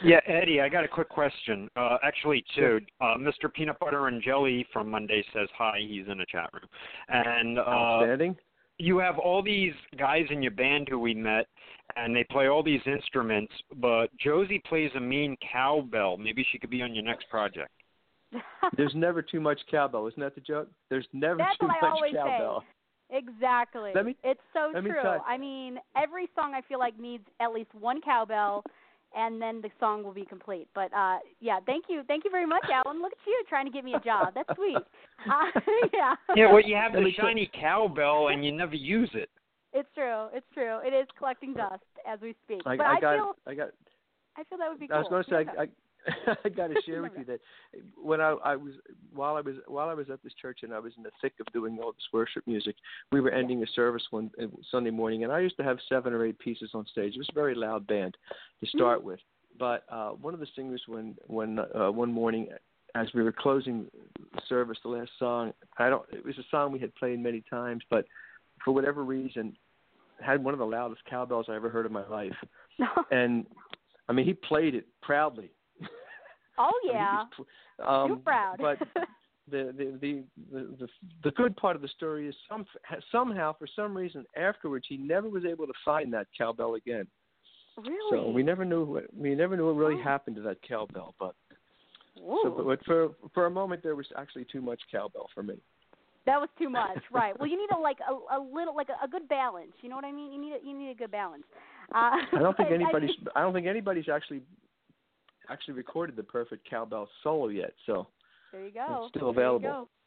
Yeah, Eddy, I got a quick question. Uh, actually, two. Uh, Mr. Peanut Butter and Jelly from Monday says hi. He's in the chat room, and uh, Outstanding. you have all these guys in your band who we met, and they play all these instruments. But Josie plays a mean cowbell. Maybe she could be on your next project. There's never too much cowbell, isn't that the joke? There's never That's too what I much cowbell. say. Cowbell. Exactly. Let me- it's so let me true. tell you- I mean, every song I feel like needs at least one cowbell and then the song will be complete. But uh yeah, thank you. Thank you very much, Alan. Look at you trying to get me a job. That's sweet. Uh, yeah. Yeah, well, you have Let the shiny cowbell, and you never use it. It's true. It's true. It is collecting dust as we speak. I, but I I, got, feel I got. I feel that would be I was cool. going to say, Yeah. I, I, got to share with you that when I, I was while I was while I was at this church and I was in the thick of doing all this worship music, we were ending a service one uh, Sunday morning, and I used to have seven or eight pieces on stage. It was a very loud band to start with, but uh, one of the singers when when uh, one morning as we were closing the service, the last song, I don't. It was a song we had played many times, but for whatever reason, had one of the loudest cowbells I ever heard in my life and I mean he played it proudly. Oh I yeah. um, Too proud. but the, the the the the the good part of the story is some somehow for some reason afterwards he never was able to find that cowbell again. really? So we never knew what we never knew what really Oh. happened to that cowbell. But Ooh. so but for for a moment there was actually too much cowbell for me. That was too much, right? Well, you need a like a, a little like a, a good balance. You know what I mean? You need a, you need a good balance. Uh, I don't think anybody's mean, I don't think anybody's actually actually recorded the perfect cowbell solo yet. So there you go. it's still available.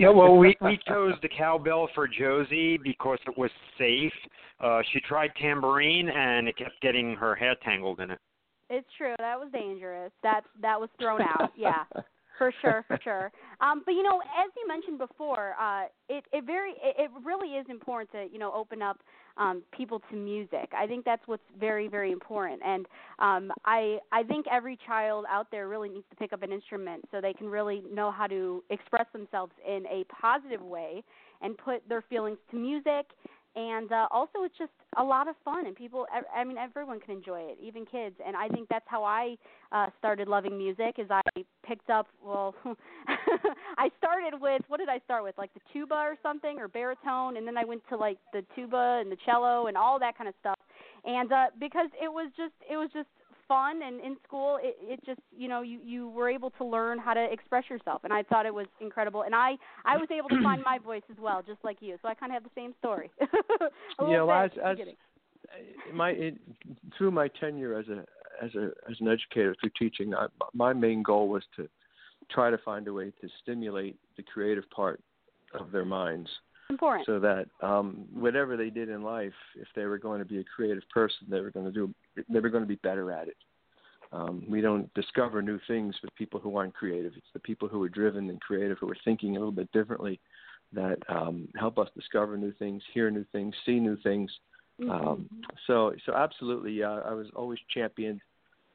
Yeah, well, we we chose the cowbell for Josie because it was safe. Uh, she tried tambourine and it kept getting her hair tangled in it. It's true. That was dangerous. That that was thrown out. Yeah. for sure, for sure. Um, but you know, as you mentioned before, uh, it it very it, it really is important to you know open up um, people to music. I think that's what's very very important, and um, I I think every child out there really needs to pick up an instrument so they can really know how to express themselves in a positive way and put their feelings to music and uh, also it's just a lot of fun and people i mean everyone can enjoy it even kids. And i think that's how i uh started loving music is i picked up well i started with what did i start with? Like the tuba or something or baritone and then i went to like the tuba and the cello and all that kind of stuff. And uh because it was just it was just fun and in school it it just you know you you were able to learn how to express yourself and i thought it was incredible. And i i was able to find my voice as well just like you so i kind of have the same story. A yeah, well, bit as, as my it, through my tenure as a as a as an educator through teaching, I, my main goal was to try to find a way to stimulate the creative part of their minds, important so that um, whatever they did in life, if they were going to be a creative person, they were going to do they were going to be better at it. Um, we don't discover new things with people who aren't creative. It's the people who are driven and creative, who are thinking a little bit differently, that um, help us discover new things, hear new things, see new things. Mm-hmm. Um, so, so absolutely, uh, I was always championed,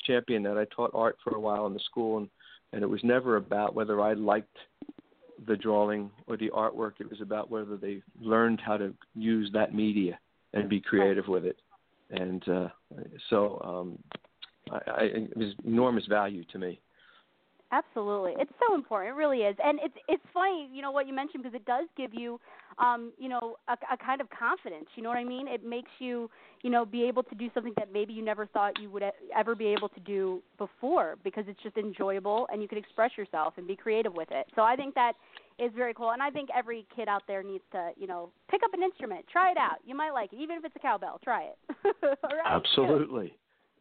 champion that. I taught art for a while in the school, and and it was never about whether I liked the drawing or the artwork. It was about whether they learned how to use that media and be creative with it. And uh, so, um, I, I, it was enormous value to me. Absolutely, it's so important. It really is, and it's it's funny, you know, what you mentioned because it does give you, um, you know, a, a kind of confidence. You know what I mean? It makes you, you know, be able to do something that maybe you never thought you would ever be able to do before because it's just enjoyable and you can express yourself and be creative with it. So I think that is very cool, and I think every kid out there needs to, you know, pick up an instrument, try it out. You might like it, even if it's a cowbell. Try it. Right? Absolutely.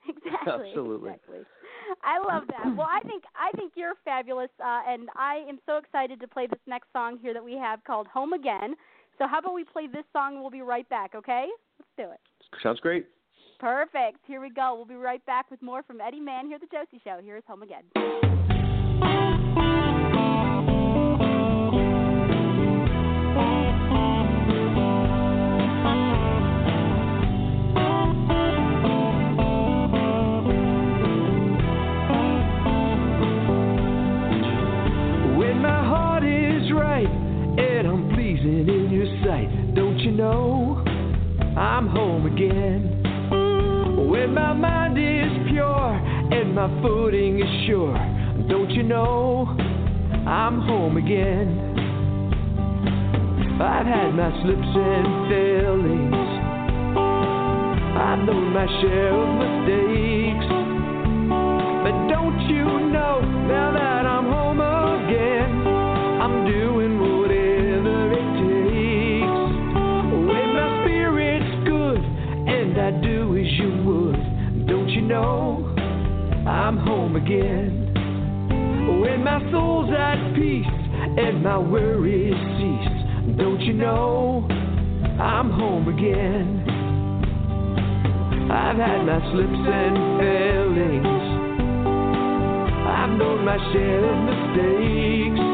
Exactly. Absolutely. Exactly. I love that. Well, I think I think you're fabulous, uh, and I am so excited to play this next song here that we have called "Home Again." So, how about we play this song and we'll be right back? Okay, let's do it. Sounds great. Perfect. Here we go. We'll be right back with more from Eddy Mann here at the Josie Show. Here's "Home Again." In your sight, don't you know I'm home again? When my mind is pure and my footing is sure, don't you know I'm home again? I've had my slips and failings. I've known my share of mistakes. But don't you know again? When my soul's at peace and my worries cease, don't you know I'm home again? I've had my slips and failings. I've known my share of mistakes.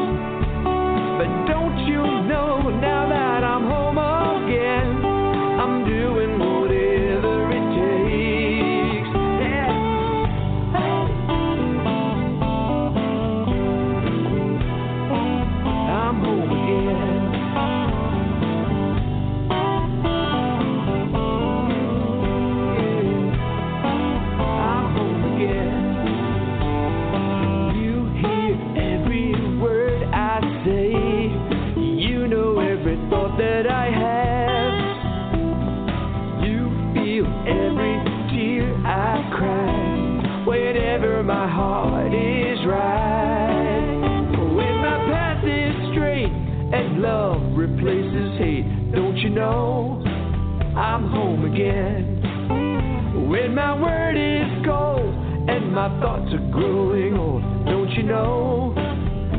Again? When my word is cold and my thoughts are growing old, don't you know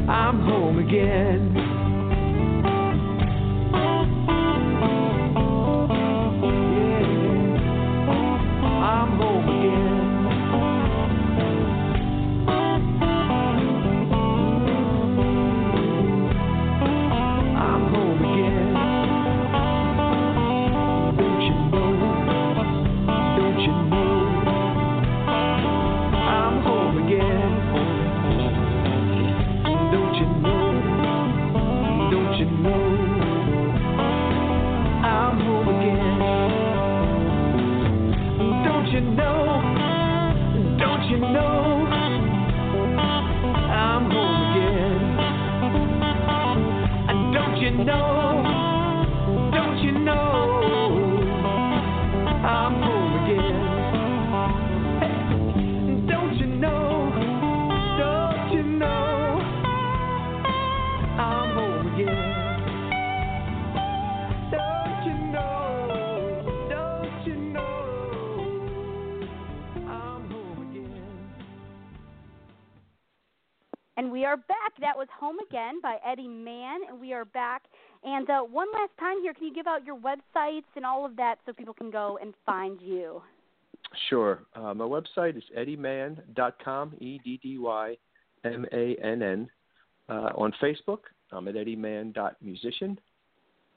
I'm home again? Was Home Again by Eddy Mann, and we are back. And uh, one last time here, can you give out your websites and all of that so people can go and find you? Sure. Uh, my website is eddymann.com, E D D Y M A N N. Uh, on Facebook, I'm at eddymann.musician.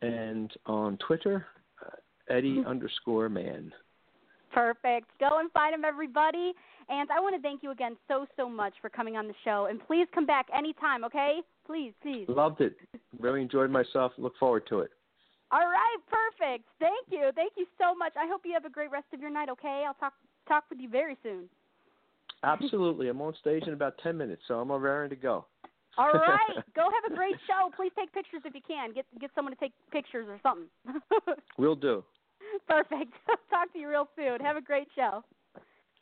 And on Twitter, uh, Eddy underscore man. Perfect. Go and find him, everybody. And I want to thank you again so, so much for coming on the show. And please come back anytime, okay? Please, please. Loved it. Really enjoyed myself. Look forward to it. All right, perfect. Thank you. Thank you so much. I hope you have a great rest of your night, okay? I'll talk talk with you very soon. Absolutely. I'm on stage in about 10 minutes, so I'm all raring to go. All right. Go have a great show. Please take pictures if you can. Get get someone to take pictures or something. Will do. Perfect. Talk to you real soon. Have a great show.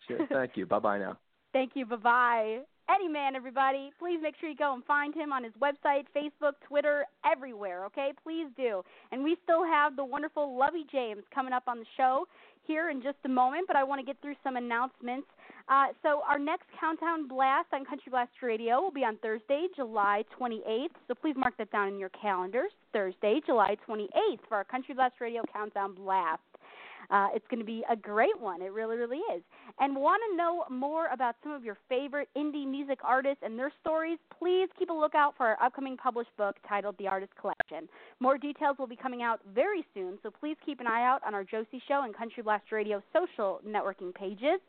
Sure. Thank you. Bye bye now. Thank you. Bye bye. Eddy Mann, everybody. Please make sure you go and find him on his website, Facebook, Twitter, everywhere, okay? Please do. And we still have the wonderful Lovey James coming up on the show here in just a moment, but I want to get through some announcements. Uh, so, our next Countdown Blast on Country Blast Radio will be on Thursday, July 28th. So, please mark that down in your calendars. Thursday, July 28th for our Country Blast Radio Countdown Blast. Uh, it's going to be a great one. It really, really is. And want to know more about some of your favorite indie music artists and their stories? Please keep a lookout for our upcoming published book titled The Artist Collection. More details will be coming out very soon, so please keep an eye out on our Josie Show and Country Blast Radio social networking pages.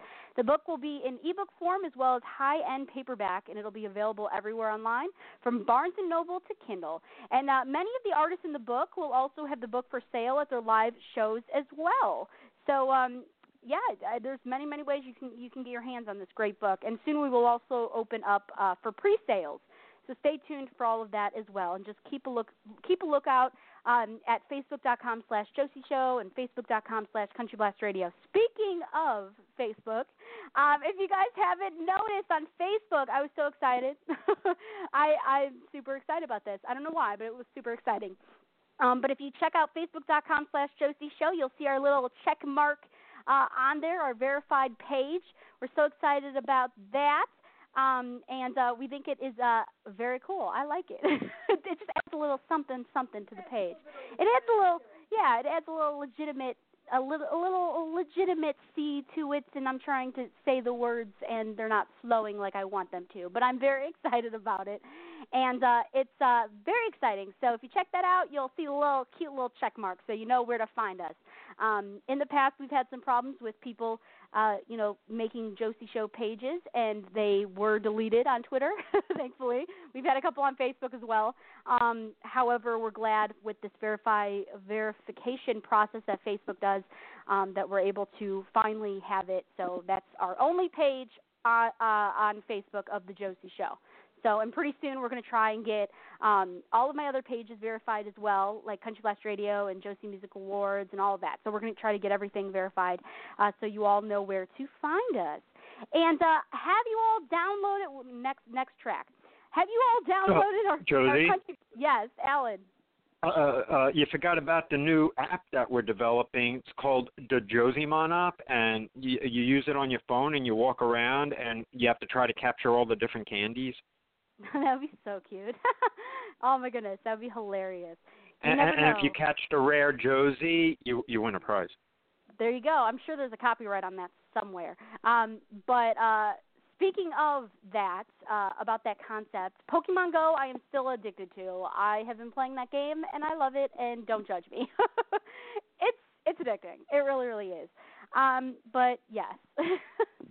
The book will be in ebook form as well as high-end paperback, and it'll be available everywhere online, from Barnes and Noble to Kindle. And uh, many of the artists in the book will also have the book for sale at their live shows as well. So um, yeah, uh, there's many many ways you can you can get your hands on this great book, and soon we will also open up uh, for pre-sales. So stay tuned for all of that as well, and just keep a look keep a lookout um, at facebook.com slash Josie Show and facebook.com slash Country Blast Radio. Speaking of Facebook, um, if you guys haven't noticed on Facebook, I was so excited. I I'm super excited about this. I don't know why, but it was super exciting. Um, but if you check out facebook.com slash Josie Show, you'll see our little check mark uh, on there, our verified page. We're so excited about that. Um, and uh, we think it is uh, very cool. I like it. it just adds a little something, something to the page. It adds a little, yeah, it adds a little legitimate, a little, a little legitimacy to it. And I'm trying to say the words, and they're not flowing like I want them to. But I'm very excited about it and uh, it's uh, very exciting. So if you check that out, you'll see a little cute little check mark, so you know where to find us. Um, in the past, we've had some problems with people, uh, you know, making Josie Show pages, and they were deleted on Twitter. thankfully, we've had a couple on Facebook as well. Um, however, we're glad with this verify verification process that Facebook does um, that we're able to finally have it. So that's our only page uh, uh, on Facebook of the Josie Show. So, and pretty soon we're going to try and get um, all of my other pages verified as well, like Country Blast Radio and Josie Music Awards and all of that. So we're going to try to get everything verified, uh, so you all know where to find us. And uh, have you all downloaded next next track? Have you all downloaded our, Josie? our country? Yes, Alan. Uh, uh, you forgot about the new app that we're developing. It's called the Josiemon app, and you, you use it on your phone, and you walk around, and you have to try to capture all the different candies. That'd be so cute. oh my goodness, that'd be hilarious. You And, and if you catch a rare Josie, you you win a prize. There you go. I'm sure there's a copyright on that somewhere. Um, but uh, speaking of that, uh, about that concept, Pokemon Go, I am still addicted to. I have been playing that game and I love it. And don't judge me. it's it's addicting. It really really is. Um, but yes.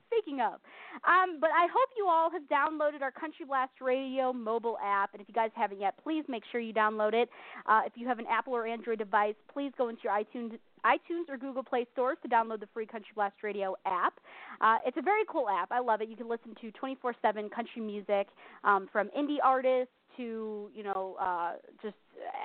Speaking of, um, but I hope you all have downloaded our Country Blast Radio mobile app, and if you guys haven't yet, please make sure you download it. Uh, if you have an Apple or Android device, please go into your iTunes iTunes or Google Play stores to download the free Country Blast Radio app. Uh, it's a very cool app. I love it. You can listen to 24/7 country music um, from indie artists to you know uh, just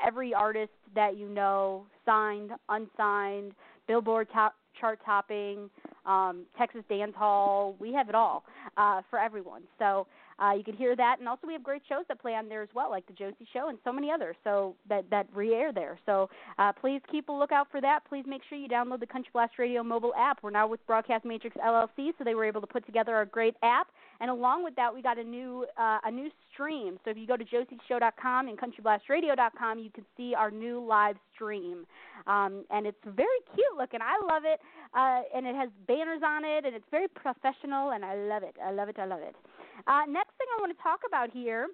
every artist that you know, signed, unsigned, Billboard top, chart topping, um, Texas Dance Hall. We have it all uh, for everyone. So uh, you can hear that, and also we have great shows that play on there as well, like the Josie Show and so many others. So that that re-air there. So uh, please keep a lookout for that. Please make sure you download the Country Blast Radio mobile app. We're now with Broadcast Matrix LLC, so they were able to put together a great app And along with that, we got a new uh, a new stream. So if you go to josieshow.com and countryblastradio.com, you can see our new live stream. Um, and it's very cute looking. I love it. Uh, and it has banners on it, and it's very professional, and I love it. I love it. I love it. Uh, next thing I want to talk about here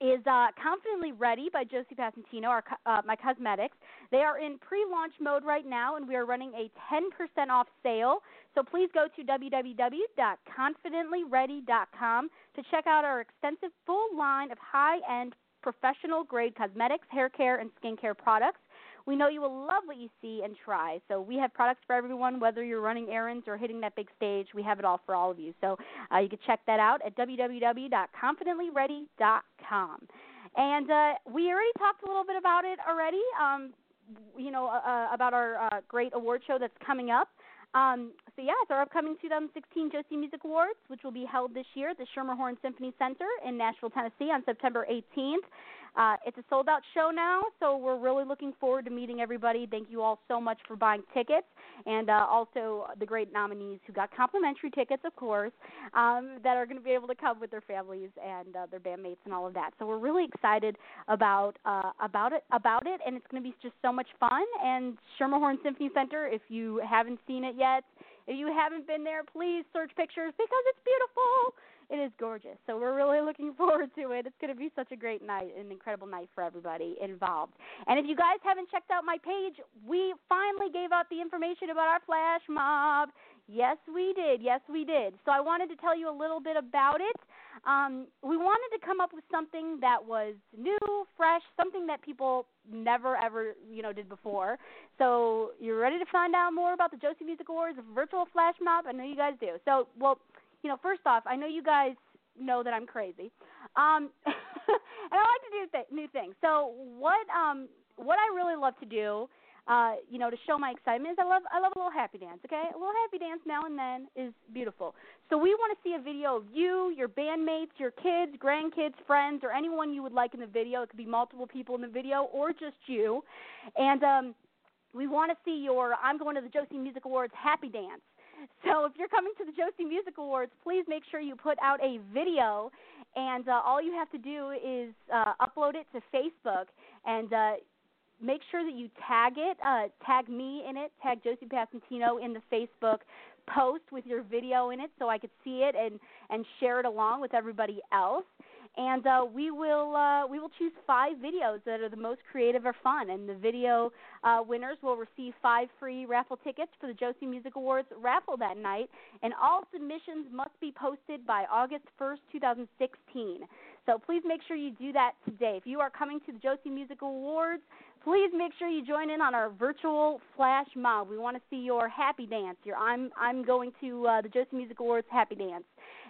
is uh, Confidently Ready by Josie Passantino, our, uh, my cosmetics. They are in pre-launch mode right now, and we are running a 10% off sale. So please go to www.confidentlyready.com to check out our extensive full line of high-end professional grade cosmetics, hair care, and skincare products. We know you will love what you see and try. So we have products for everyone, whether you're running errands or hitting that big stage. We have it all for all of you. So uh, you can check that out at www.confidentlyready.com. And uh, we already talked a little bit about it already. Um, you know uh, uh about our uh, great award show that's coming up. Um, so yeah, it's our upcoming 2016 Josie Music Awards, which will be held this year at the Schermerhorn Symphony Center in Nashville, Tennessee, on September 18th. Uh, it's a sold out show now, so we're really looking forward to meeting everybody. Thank you all so much for buying tickets, and uh, also the great nominees who got complimentary tickets, of course, um, that are going to be able to come with their families and uh, their bandmates and all of that. So we're really excited about uh, about it about it, and it's going to be just so much fun. And Schermerhorn Symphony Center, if you haven't seen it yet, if you haven't been there, please search pictures because it's beautiful. It is gorgeous. So we're really looking forward to it. It's going to be such a great night, an incredible night for everybody involved. And if you guys haven't checked out my page, we finally gave out the information about our flash mob. Yes, we did. Yes, we did. So I wanted to tell you a little bit about it. Um, we wanted to come up with something that was new, fresh, something that people never ever you know did before. So you're ready to find out more about the Josie Music Awards virtual flash mob? I know you guys do. So well, you know, first off, I know you guys know that I'm crazy, um, and I like to do th- new things. So what um, what I really love to do uh, you know, to show my excitement is I love I love a little happy dance, okay? A little happy dance now and then is beautiful. So we want to see a video of you, your bandmates, your kids, grandkids, friends, or anyone you would like in the video. It could be multiple people in the video or just you. And um we want to see your I'm going to the Josie Music Awards happy dance. So if you're coming to the Josie Music Awards, please make sure you put out a video and uh, all you have to do is uh, upload it to Facebook and uh, make sure that you tag it, uh, tag me in it, tag Josie Passantino in the Facebook post with your video in it, so I could see it and and share it along with everybody else. And uh, we will uh, we will choose five videos that are the most creative or fun, and the video uh, winners will receive five free raffle tickets for the Josie Music Awards raffle that night. And all submissions must be posted by August 1st, 2016. So please make sure you do that today. If you are coming to the Josie Music Awards, please make sure you join in on our virtual flash mob. We want to see your happy dance. Your I'm I'm going to uh, the Josie Music Awards happy dance.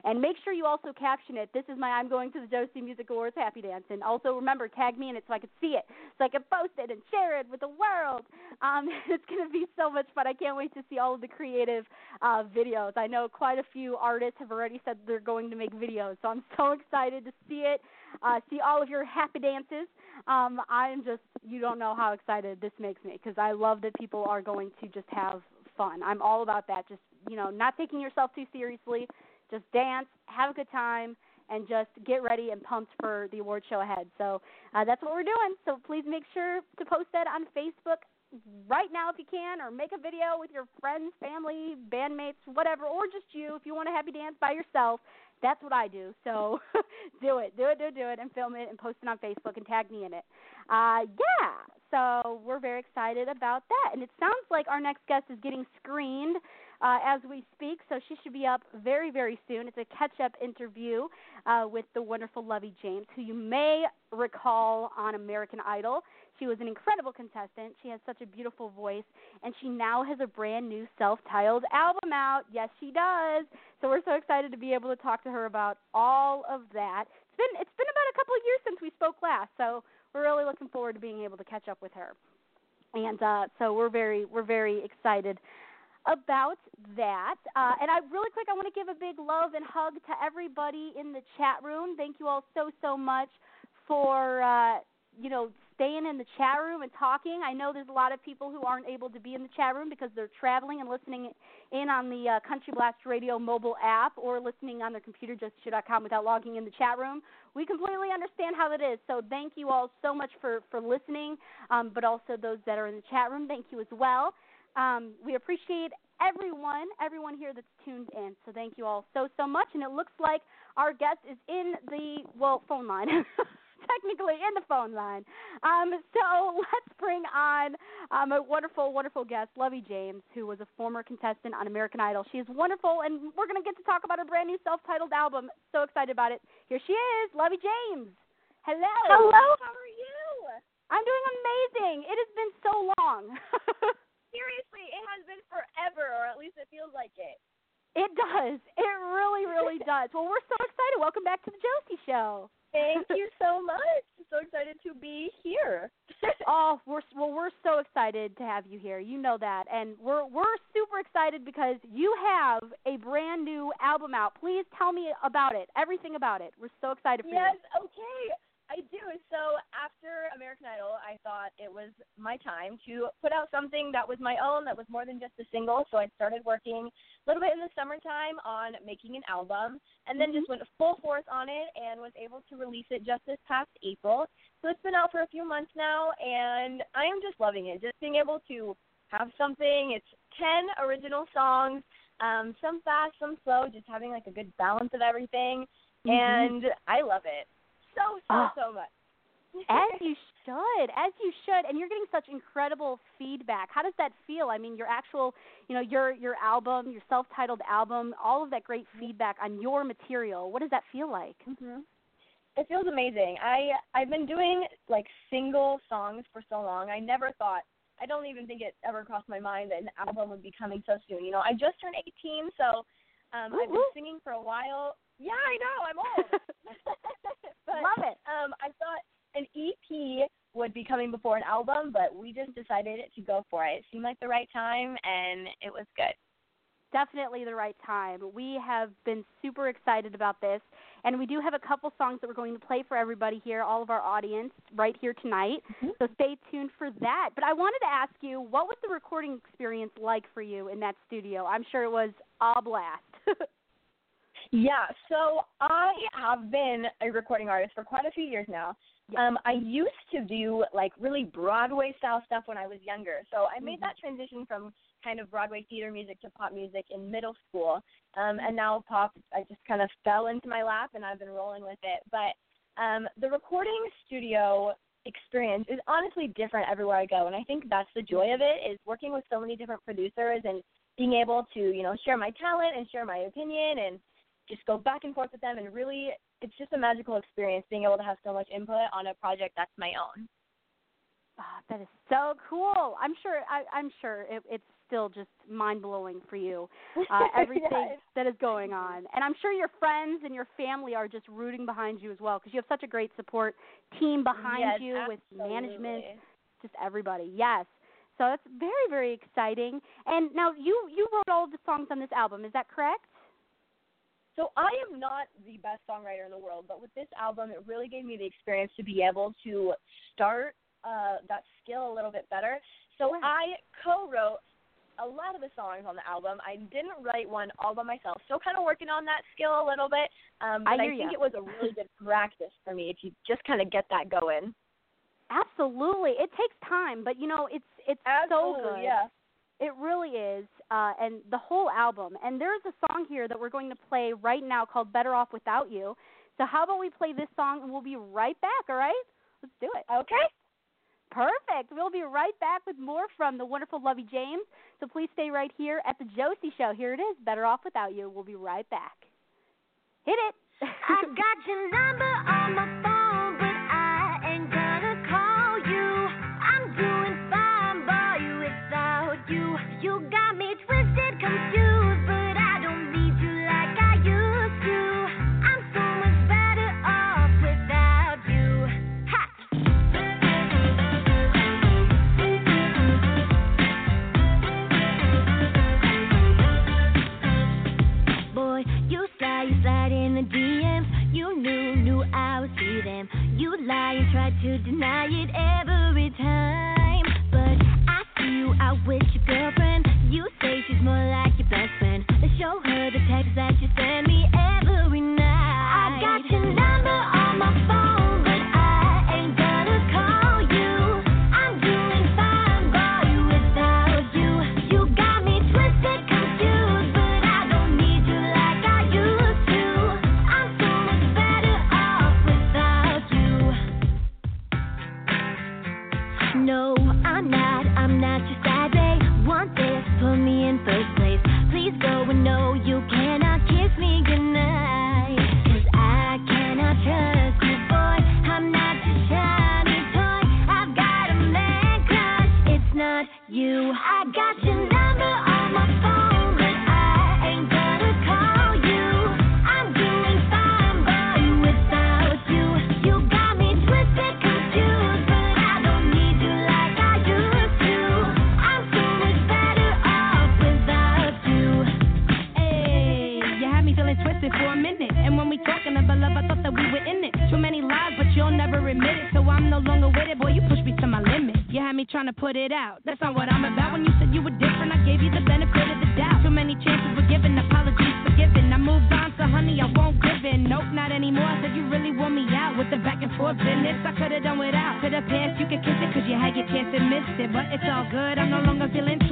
And make sure you also caption it. This is my I'm going to the Josie Music Awards happy dance. And also remember, tag me in it so I can see it, so I can post it and share it with the world. Um, it's going to be so much fun. I can't wait to see all of the creative uh, videos. I know quite a few artists have already said they're going to make videos, so I'm so excited to see it, uh, see all of your happy dances um, I'm just you don't know how excited this makes me because I love that people are going to just have fun. I'm all about that. Just you know, not taking yourself too seriously. Just dance, have a good time, and just get ready and pumped for the award show ahead. So uh, that's what we're doing. So please make sure to post that on Facebook right now if you can, or make a video with your friends, family, bandmates, whatever, or just you if you want to happy dance by yourself. That's what I do. So do it, do it, do it, do it, and film it and post it on Facebook and tag me in it. Uh, yeah. So we're very excited about that, and it sounds like our next guest is getting screened uh, as we speak, so she should be up very, very soon. It's a catch-up interview uh, with the wonderful Lovey James, who you may recall on American Idol. She was an incredible contestant. She has such a beautiful voice, and she now has a brand new self-titled album out. Yes, she does. So we're so excited to be able to talk to her about all of that. It's been it's been about a couple of years since we spoke last, so we're really looking forward to being able to catch up with her. And uh, so we're very we're very excited about that. Uh, and I really quick, I want to give a big love and hug to everybody in the chat room. Thank you all so so much for uh, you know staying in the chat room and talking. I know there's a lot of people who aren't able to be in the chat room because they're traveling and listening in on the uh, Country Blast Radio mobile app or listening on their computer, josieshow.com, without logging in the chat room. We completely understand how that is. So thank you all so much for, for listening, um, but also those that are in the chat room, thank you as well. Um, we appreciate everyone, everyone here that's tuned in. So thank you all so, so much. And it looks like our guest is in the, well, phone line. Technically in the phone line. Um, so let's bring on um, a wonderful, wonderful guest, Lovey James, who was a former contestant on American Idol. She is wonderful, and we're going to get to talk about her brand new self titled album. So excited about it. Here she is, Lovey James. Hello. Hello, how are you? I'm doing amazing. It has been so long. Seriously, it has been forever, or at least it feels like it. It does. It really, really does. Well, we're so excited. Welcome back to the Josie Show. Thank you so much. So excited to be here. oh, we're well, we're so excited to have you here. You know that, and we're we're super excited because you have a brand new album out. Please tell me about it. Everything about it. We're so excited for yes, you. Yes. Okay. I do. So after American Idol, I thought it was my time to put out something that was my own, that was more than just a single. So I started working a little bit in the summertime on making an album, and then just went full force on it and was able to release it just this past April. So it's been out for a few months now, and I am just loving it. Just being able to have something. It's ten original songs, um, some fast, some slow, just having like a good balance of everything, Mhm. and I love it so so Oh. so much. As you should, as you should, and you're getting such incredible feedback. How does that feel? I mean, your actual, you know, your your album, your self-titled album, all of that great feedback on your material. What does that feel like? hmm It feels amazing. I I've been doing like single songs for so long. I never thought. I don't even think it ever crossed my mind that an album would be coming so soon. You know, I just turned 18, so um, Woo, I've been singing for a while. Yeah, I know. I'm old. but, Love it. Um, I thought an EP would be coming before an album, but we just decided to go for it. It seemed like the right time, and it was good. Definitely the right time. We have been super excited about this, and we do have a couple songs that we're going to play for everybody here, all of our audience, right here tonight. Mm-hmm. So stay tuned for that. But I wanted to ask you, what was the recording experience like for you in that studio? I'm sure it was a blast. Yeah, so I have been a recording artist for quite a few years now. Um, I used to do like really Broadway style stuff when I was younger. So I made that transition from kind of Broadway theater music to pop music in middle school. Um, and now pop, I just kind of fell into my lap and I've been rolling with it. But um, the recording studio experience is honestly different everywhere I go. And I think that's the joy of it is working with so many different producers and being able to, you know, share my talent and share my opinion and just go back and forth with them and really it's just a magical experience being able to have so much input on a project that's my own. Ah, that is so cool. I'm sure. I, I'm sure it, it's still just mind blowing for you. Uh, everything Yes. that is going on, and I'm sure your friends and your family are just rooting behind you as well because you have such a great support team behind Yes, you with management, just everybody. Yes. So it's very very exciting. And now you you wrote all the songs on this album. Is that correct? So I am not the best songwriter in the world, but with this album, it really gave me the experience to be able to start uh, that skill a little bit better. So I co-wrote a lot of the songs on the album. I didn't write one all by myself, still kind of working on that skill a little bit. Um, I but hear think ya. it was a really good practice for me if you just kind of get that going. Absolutely. It takes time, but you know, it's it's so Absolutely, good. yeah. It really is. Uh and the whole album. And there's a song here that we're going to play right now called Better Off Without You. So how about we play this song and we'll be right back, all right? Let's do it. Okay. Perfect. We'll be right back with more from the wonderful Lovey James. So please stay right here at the Josie Show. Here it is, Better Off Without You. We'll be right back. Hit it. I've got your number on my lie and try to deny it every time. But I see you out with your girlfriend. You say she's more like no longer with it. Boy, you pushed me to my limit. You had me trying to put it out. That's not what I'm about. When you said you were different, I gave you the benefit of the doubt. Too many chances were given, apologies forgiven. I moved on, so honey, I won't give in. Nope, not anymore. I said you really wore me out with the back and forth business. I could have done without. To the past, you could kiss it, cause you had your chance and missed it. But it's all good, I'm no longer feeling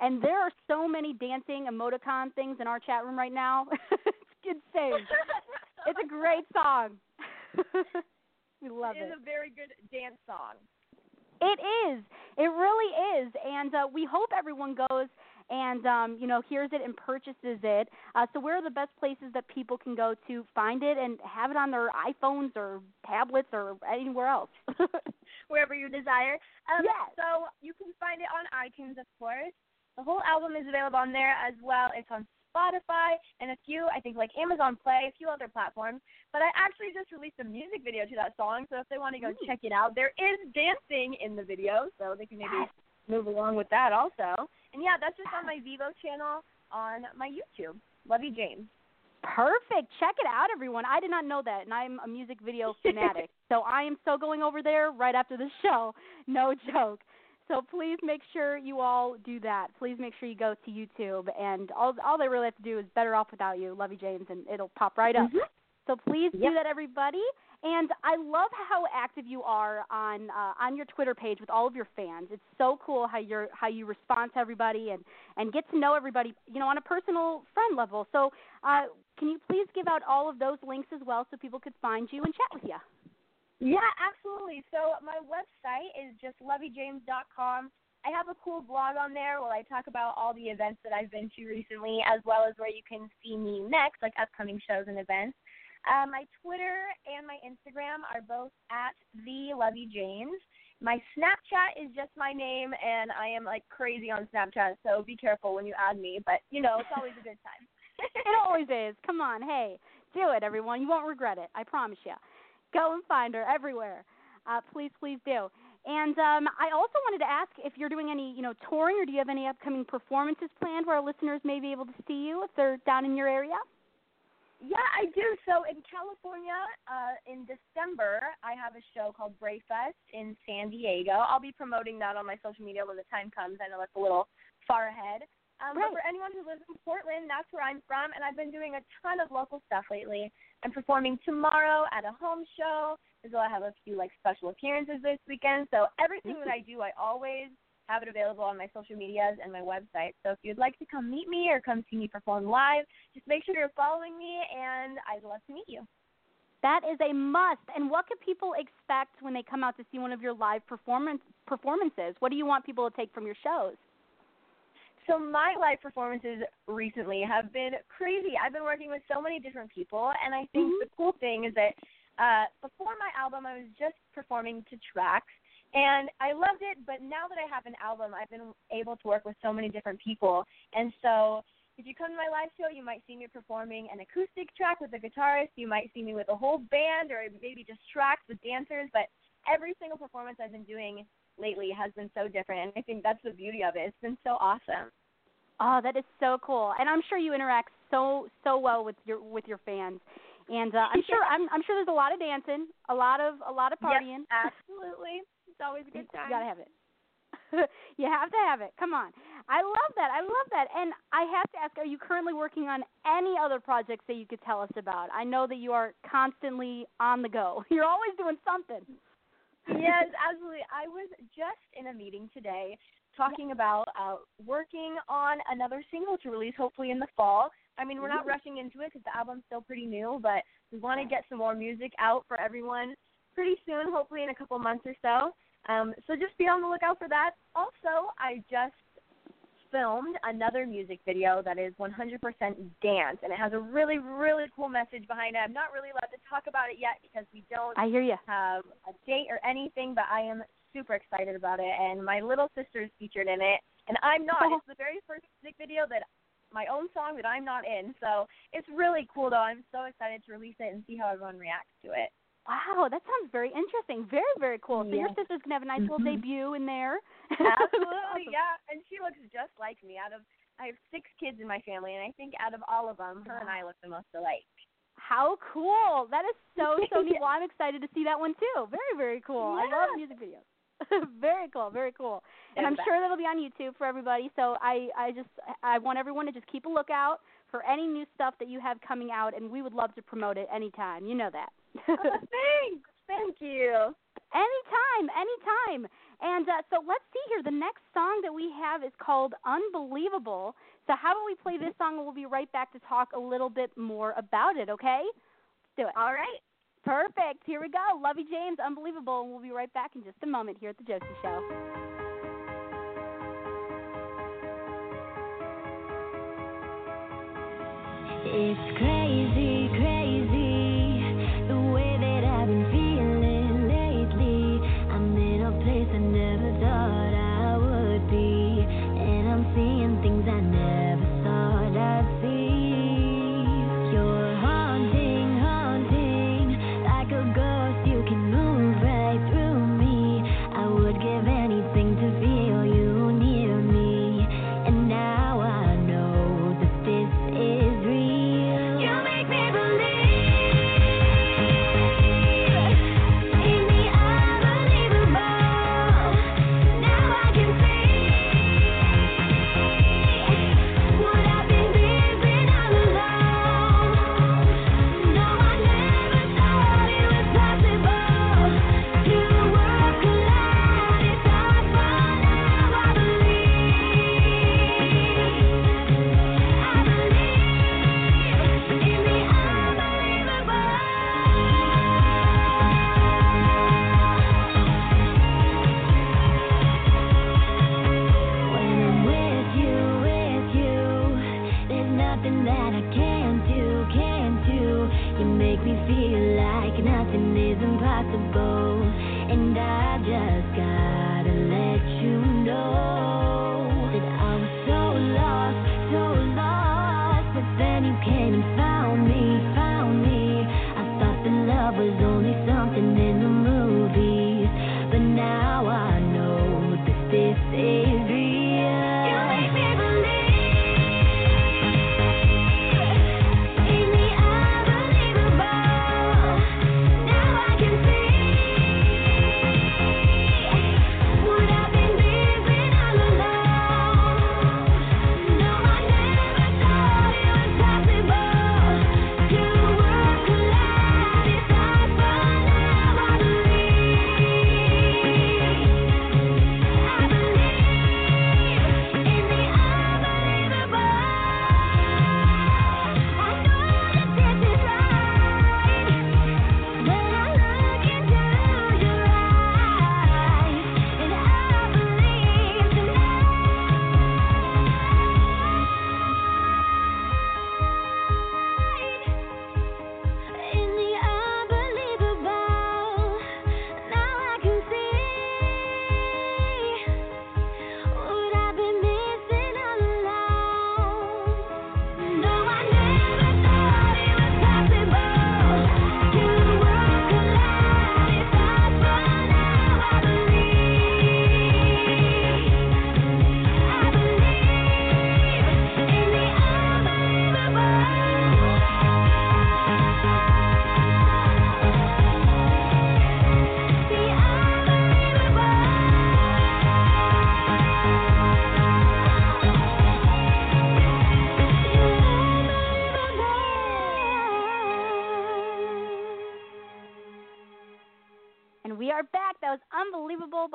And there are so many dancing emoticon things in our chat room right now. it's insane. it's a great song. we love It it. is a very good dance song. It is. It really is. And uh, we hope everyone goes and um, you know hears it and purchases it. Uh, so where are the best places that people can go to find it and have it on their iPhones or tablets or anywhere else? wherever you desire. Um, Yes. So you can find it on iTunes, of course. The whole album is available on there as well. It's on Spotify and a few, I think, like Amazon Play, a few other platforms. But I actually just released a music video to that song, so if they want to go Ooh. check it out, there is dancing in the video, so they can maybe move along with that also. And yeah, that's just on my Vevo channel on my YouTube, Lovey James. Perfect. Check it out, everyone. I did not know that, and I'm a music video fanatic. so I am so going over there right after the show. No joke. So please make sure you all do that. Please make sure you go to YouTube, and all all they really have to do is "Better Off Without You," Lovey James, and it'll pop right up. Mhm. So please Yep. do that, everybody. And I love how active you are on uh, on your Twitter page with all of your fans. It's so cool how you're how you respond to everybody and and get to know everybody, you know, on a personal friend level. So, uh, can you please give out all of those links as well so people could find you and chat with you? Yeah, absolutely. So my website is just loveyjames.com. I have a cool blog on there where I talk about all the events that I've been to recently, as well as where you can see me next, like upcoming shows and events. Uh, my Twitter and my Instagram are both at the Lovey James. My Snapchat is just my name, and I am like crazy on Snapchat, so be careful when you add me. But you know, it's always a good time. it always is. Come on, hey, do it, everyone. You won't regret it. I promise you. Go and find her everywhere. Uh, please, please do. And um, I also wanted to ask if you're doing any, you know, touring, or do you have any upcoming performances planned where our listeners may be able to see you if they're down in your area? Yeah, I do. So in California, uh, in December, I have a show called Brayfest in San Diego. I'll be promoting that on my social media when the time comes. I know that's a little far ahead. Um, Right. But for anyone who lives in Portland, that's where I'm from, and I've been doing a ton of local stuff lately. I'm performing tomorrow at a home show, as well. I have a few like special appearances this weekend. So everything that I do, I always have it available on my social medias and my website. So if you'd like to come meet me or come see me perform live, just make sure you're following me, and I'd love to meet you. That is a must. And what can people expect when they come out to see one of your live performance performances? What do you want people to take from your shows? So my live performances recently have been crazy. I've been working with so many different people, and I think the cool thing is that uh, before my album, I was just performing to tracks, and I loved it. But now that I have an album, I've been able to work with so many different people, and so if you come to my live show, you might see me performing an acoustic track with a guitarist. You might see me with a whole band, or maybe just tracks with dancers. But every single performance I've been doing lately has been so different, and I think that's the beauty of it. It's been so awesome. Oh, that is so cool. And I'm sure you interact so so well with your with your fans. And uh, I'm sure I'm I'm sure there's a lot of dancing, a lot of a lot of partying. Yep, absolutely. It's always a good time. You gotta have it. you have to have it. Come on. I love that. I love that. And I have to ask, are you currently working on any other projects that you could tell us about? I know that you are constantly on the go. You're always doing something. Yes, absolutely. I was just in a meeting today talking about uh, working on another single to release hopefully in the fall. I mean, we're not rushing into it because the album's still pretty new, but we want to get some more music out for everyone pretty soon, hopefully in a couple months or so. Um, so just be on the lookout for that. Also, I just filmed another music video that is 100% dance, and it has a really, really cool message behind it. I'm not really allowed to talk about it yet because we don't I hear you. have a date or anything, but I am super excited about it. And my little sister is featured in it, and I'm not. it's the very first music video that my own song that I'm not in, so it's really cool though. I'm so excited to release it and see how everyone reacts to it. Wow, that sounds very interesting. Very, very cool. So your sister's gonna have a nice little Mhm. debut in there. Absolutely, yeah. And she looks just like me. Out of I have six kids in my family, and I think out of all of them, her and I look the most alike. How cool! That is so so neat. Well, I'm excited to see that one too. Very very cool. I love music videos. very cool, very cool. And I'm sure that'll be on YouTube for everybody. So I I just I want everyone to just keep a lookout for any new stuff that you have coming out, and we would love to promote it anytime. You know that. Oh, thanks, thank you. Anytime, anytime. And uh, so let's see here. The next song that we have is called Unbelievable. So how about we play this song and we'll be right back to talk a little bit more about it, okay? Let's do it. All right. Perfect. Here we go. Lovey James, Unbelievable. And we'll be right back in just a moment here at The Josie Show. It's crazy, crazy,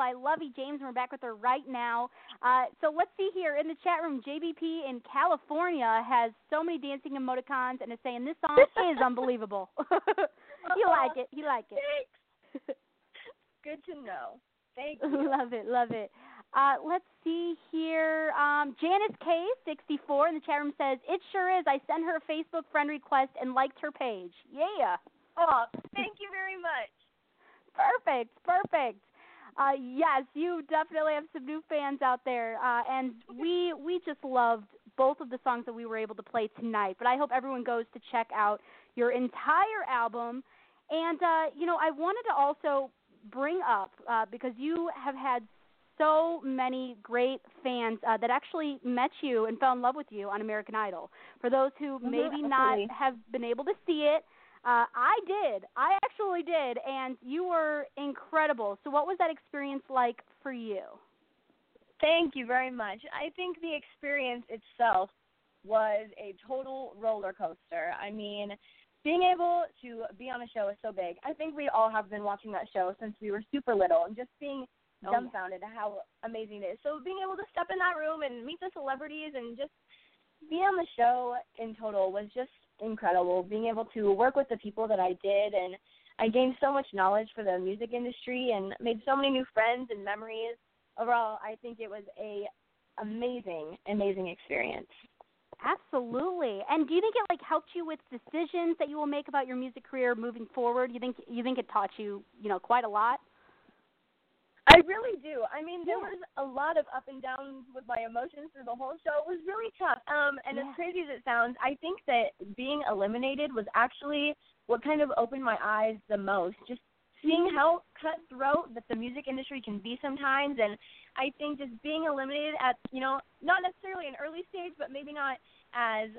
unbelievable by Lovey James, and we're back with her right now. Uh, so let's see here in the chat room. JBP in California has so many dancing emoticons and is saying this song is unbelievable. you like it? You like it? Thanks. Good to know. Thank you. love it, love it. Uh, let's see here. Um, Janice K, 64 in the chat room says, It sure is. I sent her a Facebook friend request and liked her page. Yeah. Oh, thank you very much. Perfect, perfect. Uh, yes, you definitely have some new fans out there, uh, and we we just loved both of the songs that we were able to play tonight. But I hope everyone goes to check out your entire album. And uh, you know, I wanted to also bring up uh, because you have had so many great fans uh, that actually met you and fell in love with you on American Idol. For those who Mhm, maybe absolutely. not have been able to see it, uh, I did. I actually did, and you were incredible. So, what was that experience like for you? Thank you very much. I think the experience itself was a total roller coaster. I mean, being able to be on a show is so big. I think we all have been watching that show since we were super little and just being Oh, yeah. dumbfounded at how amazing it is. So being able to step in that room and meet the celebrities and just be on the show in total was just incredible. Being able to work with the people that I did and I gained so much knowledge for the music industry and made so many new friends and memories. Overall, I think it was a amazing, amazing experience. Absolutely. And do you think it like helped you with decisions that you will make about your music career moving forward? You think you think it taught you, you know, quite a lot? I really do. I mean, there Yeah. was a lot of up and downs with my emotions through the whole show. It was really tough. Um, and Yeah. as crazy as it sounds, I think that being eliminated was actually what kind of opened my eyes the most. Just seeing how cutthroat that the music industry can be sometimes, and I think just being eliminated at you know not necessarily an early stage, but maybe not as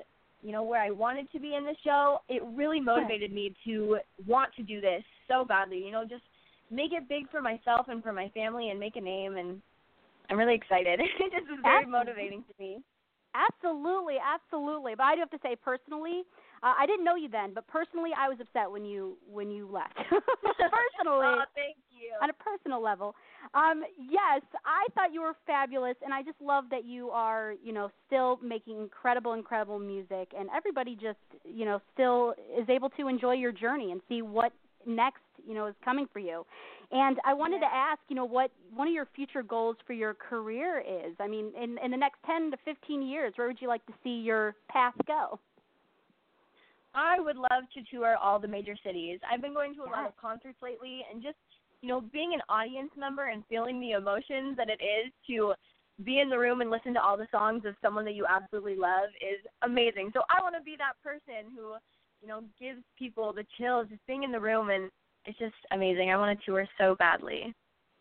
you know where I wanted to be in the show, it really motivated me to want to do this so badly. You know, just make it big for myself and for my family and make a name and I'm really excited. it just was very Absolutely. motivating to me. Absolutely, absolutely. But I do have to say, personally, uh, I didn't know you then, but personally, I was upset when you when you left. personally, Oh, thank you. on a personal level, um, yes, I thought you were fabulous, and I just love that you are, you know, still making incredible, incredible music, and everybody just, you know, still is able to enjoy your journey and see what next, you know, is coming for you. And I wanted to ask, you know, what one of your future goals for your career is. I mean, in in the next 10 to 15 years, where would you like to see your path go? I would love to tour all the major cities. I've been going to a lot of concerts lately and just, you know, being an audience member and feeling the emotions that it is to be in the room and listen to all the songs of someone that you absolutely love is amazing. So I want to be that person who, you know, gives people the chills just being in the room and it's just amazing. I want to tour so badly.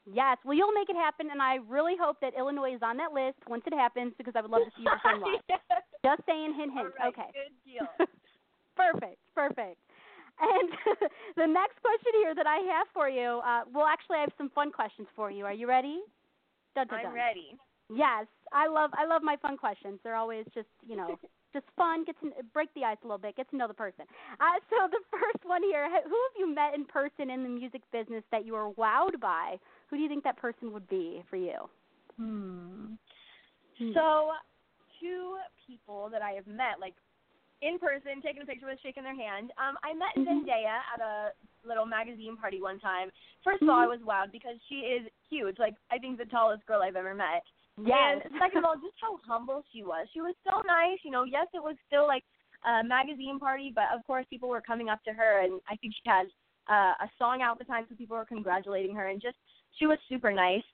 Yes, well, you'll make it happen, and I really hope that Illinois is on that list once it happens because I would love to see you perform live. Just saying, hint, hint. Right, okay. Good deal. perfect, perfect. And the next question here that I have for you, uh, well, actually, I have some fun questions for you. Are you ready? Dun, dun, I'm ready. Yes, I love I love my fun questions. They're always just you know just fun. Get to break the ice a little bit. Get to know the person. Uh, so the first one here, who have you met in person in the music business that you were wowed by? Who do you think that person would be for you? Hmm. Hmm. So, two people that I have met, like in person, taking a picture with, shaking their hand. Um, I met Mhm. Zendaya at a little magazine party one time. First of all, I was wowed because she is huge. Like I think the tallest girl I've ever met. Yes. And second of all, just how humble she was. She was so nice. You know, yes, it was still like a magazine party, but of course, people were coming up to her, and I think she had uh, a song out at the time, so people were congratulating her, and just she was super nice.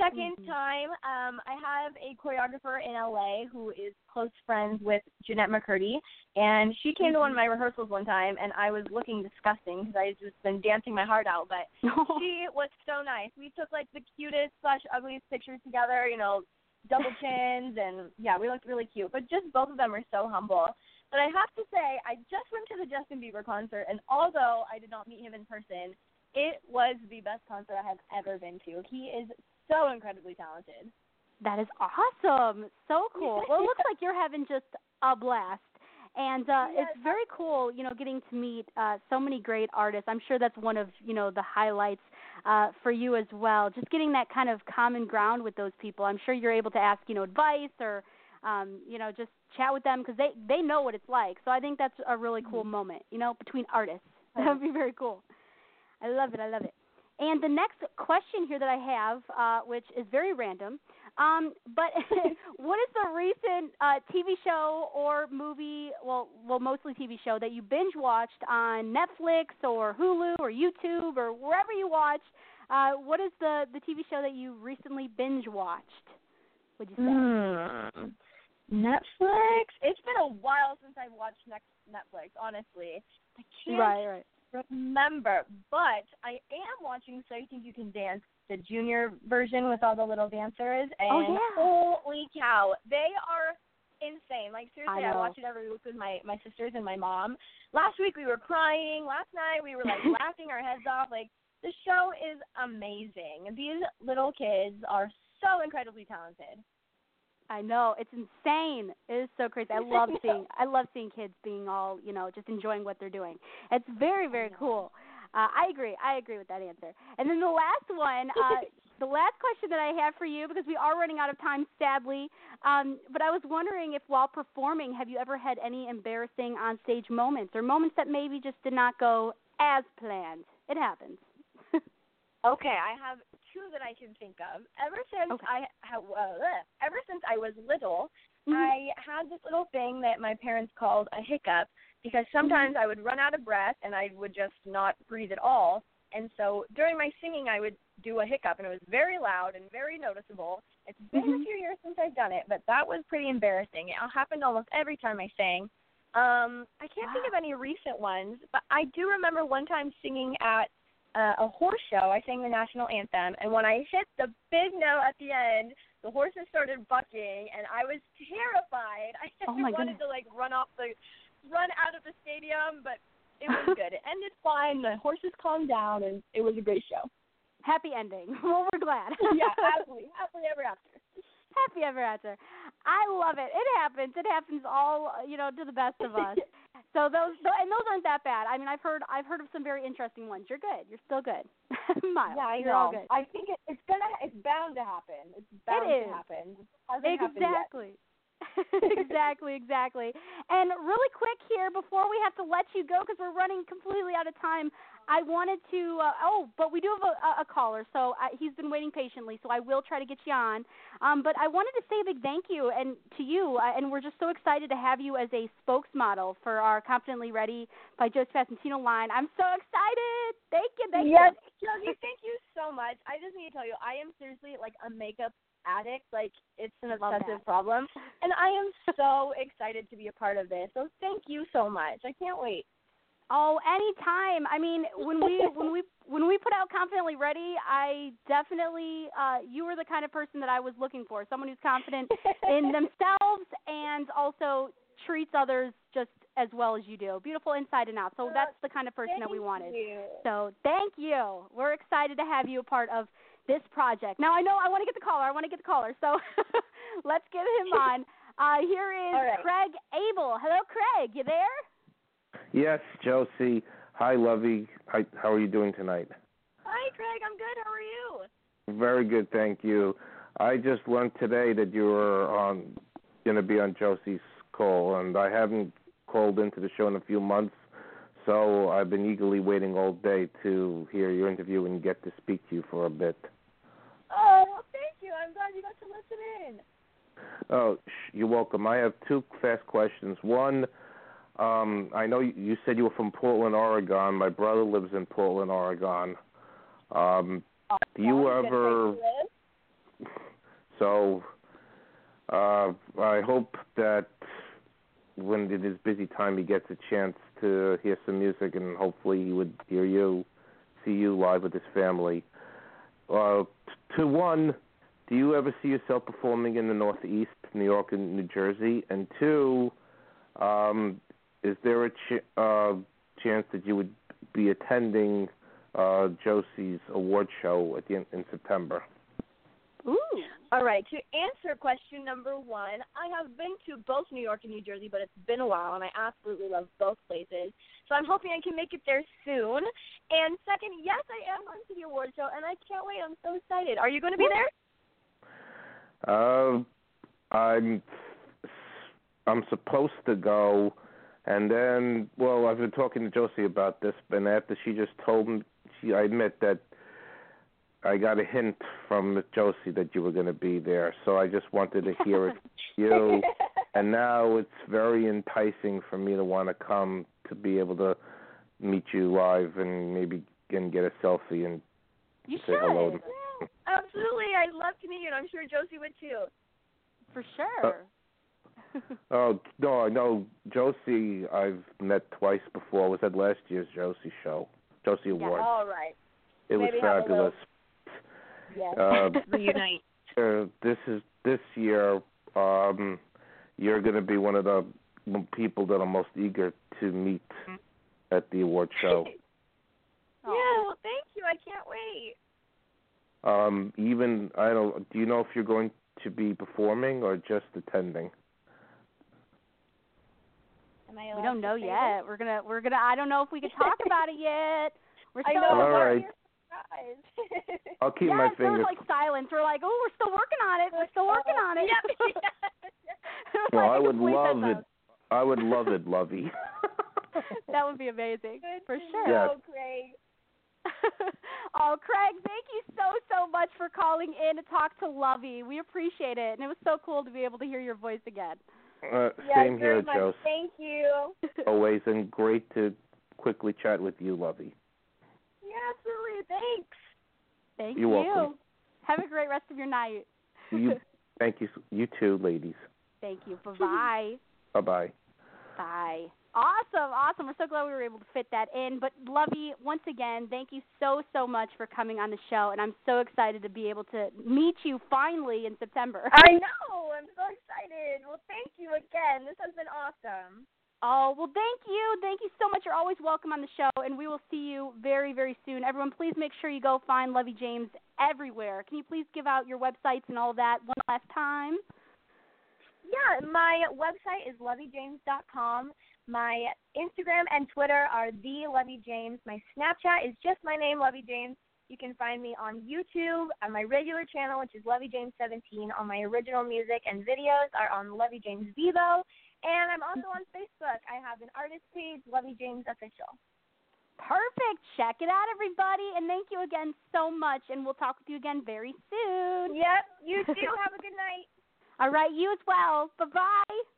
2nd Mhm. time, um, I have a choreographer in LA who is close friends with Jennette McCurdy, and she came to one of my rehearsals one time, and I was looking disgusting because I had just been dancing my heart out, but she was so nice. We took like the cutest slash ugliest pictures together, you know, double chins, and yeah, we looked really cute. But just both of them are so humble. But I have to say, I just went to the Justin Bieber concert, and although I did not meet him in person, it was the best concert I have ever been to. He is so incredibly talented. That is awesome. So cool. well, it looks like you're having just a blast. And uh, it's very cool, you know, getting to meet uh, so many great artists. I'm sure that's one of you know the highlights uh, for you as well. Just getting that kind of common ground with those people. I'm sure you're able to ask you know advice or um, you know just chat with them because they they know what it's like. So I think that's a really cool Mm-hmm. moment, you know, between artists. That would be very cool. I love it. I love it. And the next question here that I have, uh, which is very random, um, but what is the recent uh, TV show or movie, well, well, mostly TV show that you binge watched on Netflix or Hulu or YouTube or wherever you watch? Uh, what is the the TV show that you recently binge watched? Would you say? Hmm. Netflix. It's been a while since I've watched Netflix. Honestly, I can't Right, right. Remember, but I am watching So You Think You Can Dance, the junior version with all the little dancers, oh, and Oh, yeah. holy cow, they are insane. Like seriously, I I, watch it every week with my my sisters and my mom. Last week we were crying. Last night we were like laughing our heads off. Like the show is amazing. These little kids are so incredibly talented. I know it's insane. It is so crazy. I love seeing. I love seeing kids being all you know, just enjoying what they're doing. It's very very cool. Uh, I agree. I agree with that answer. And then the last one, uh, the last question that I have for you, because we are running out of time, sadly. Um, but I was wondering if, while performing, have you ever had any embarrassing onstage moments or moments that maybe just did not go as planned? It happens. Okay, I have two that I can think of. Ever since I ha- uh, ever since I was little, Mm-hmm. I had this little thing that my parents called a hiccup because sometimes I would run out of breath and I would just not breathe at all. And so during my singing, I would do a hiccup, and it was very loud and very noticeable. It's been a few years since I've done it, but that was pretty embarrassing. It happened almost every time I sang. Um, I can't think of any recent ones, but I do remember one time singing at uh, a horse show. I sang the national anthem, and when I hit the big note at the end, the horses started bucking, and I was terrified. I Oh, wanted goodness. to like run off the, run out of the stadium, but it was good. It ended fine. The horses calmed down, and it was a great show. Happy ending. well, we're glad. yeah, happily, happily ever after. Happy ever after. I love it. It happens. It happens all you know to the best of us. So those tho- and those aren't that bad. I mean, I've heard I've heard of some very interesting ones. You're good. You're still good. Miles, Yeah, I you're all good. I think it, it's gonna, it's bound to happen. It's bound is. to happen. It hasn't happened yet. Exactly. exactly, exactly. And really quick here before we have to let you go because we're running completely out of time. I wanted to. Uh, oh, but we do have a, a caller, so I, he's been waiting patiently. So I will try to get you on. Um, but I wanted to say a big thank you and to you, uh, and we're just so excited to have you as a spokesmodel for our Confidently Ready by Joe Facentino line. I'm so excited. Thank you, thank yes, you. Josie, thank you so much. I just need to tell you, I am seriously like a makeup addict. Like it's an obsessive problem, and I am so excited to be a part of this. So thank you so much. I can't wait. Oh, anytime. I mean, when we when we when we put out confidently ready, I definitely uh you were the kind of person that I was looking for. Someone who's confident in themselves and also treats others just as well as you do. Beautiful inside and out. So that's the kind of person that we wanted. you. So thank you. We're excited to have you a part of this project. Now I know I want to get the caller. I want to get the caller. So let's get him on. Uh, here is right. Craig Abel. Hello, Craig. You there? Yes, Josie. Hi, Lovey. Hi, how are you doing tonight? Hi, Craig. I'm good. How are you? Very good, thank you. I just learned today that you were on going to be on Josie's call, and I haven't called into the show in a few months, so I've been eagerly waiting all day to hear your interview and get to speak to you for a bit. Oh, well, thank you. I'm glad you got to listen in. Oh, you're welcome. I have two fast questions. One, um, I know you, said you were from Portland, Oregon. My brother lives in Portland, Oregon. Um, do you ever? So, uh, I hope that when in his busy time he gets a chance to hear some music, and hopefully he would hear you, see you live with his family. Uh, to one, do you ever see yourself performing in the Northeast, New York and New Jersey? And two, um, is there a ch- uh, chance that you would be attending uh, Josie's award show at the in, in September? Ooh. All right. To answer question number one, I have been to both New York and New Jersey, but it's been a while, and I absolutely love both places. So I'm hoping I can make it there soon. And second, yes, I am going to the award show, and I can't wait. I'm so excited. Are you going to be there? Uh, I'm I'm supposed to go, and then well, I've been talking to Josie about this, and after she just told me, she I admit that I got a hint from Josie that you were going to be there, so I just wanted to hear it from you. And now it's very enticing for me to want to come to be able to meet you live and maybe and get a selfie and You say hello. should. Absolutely. I'd love to meet you, and I'm sure Josie would too. For sure. Uh, Oh no, I know Josie. I've met twice before. Was at last year's Josie show, Josie Awards. Yeah, all right. it was maybe have a fabulous. Yes. Uh, Reunite. Uh, this is this year. Um, you're going to be one of the people that I'm most eager to meet at the award show. Yeah, well, thank you. I can't wait. Um, even I don't. Do you know if you're going to be performing or just attending? Am I we don't know say yet. We're gonna we're gonna I don't know if we can talk about it yet. We're I still know. All we're right. surprised. I'll keep yeah, my it's sort fingers. of like silence. We're like, oh, we're still working on it. We're still working on it. Yep. Well, like I a would love mess it. I would love it, Lovey. that would be amazing for sure. Yes. So great. oh, Craig, thank you so so much for calling in to talk to Lovey. We appreciate it, and it was so cool to be able to hear your voice again. Uh, Yes, same here, much. Joe. Thank you. Always, and great to quickly chat with you, Lovey. Yeah, absolutely. Thanks. Thank You're you. welcome. Have a great rest of your night. You, thank you. You too, ladies. Thank you. Bye bye. Bye bye. Bye. Awesome, awesome. We're so glad we were able to fit that in. But Lovey, once again, thank you so so much for coming on the show, and I'm so excited to be able to meet you finally in September. I know. I'm so excited. Well, thank you again. This has been awesome. Oh, well, thank you. Thank you so much. You're always welcome on the show, and we will see you very, very soon. Everyone, please make sure you go find Lovey James everywhere. Can you please give out your websites and all that one last time? Yeah, my website is loveyjames.com. My Instagram and Twitter are the Lovey James. My Snapchat is just my name, Lovey James. You can find me on YouTube on my regular channel, which is Lovey James 17. On my original music and videos are on Lovey James Vevo, and I'm also on Facebook. I have an artist page, Lovey James Official. Perfect. Check it out, everybody. And thank you again so much, and we'll talk with you again very soon. Yep, you too. have a good night. All right, you as well. Bye-bye. Bye.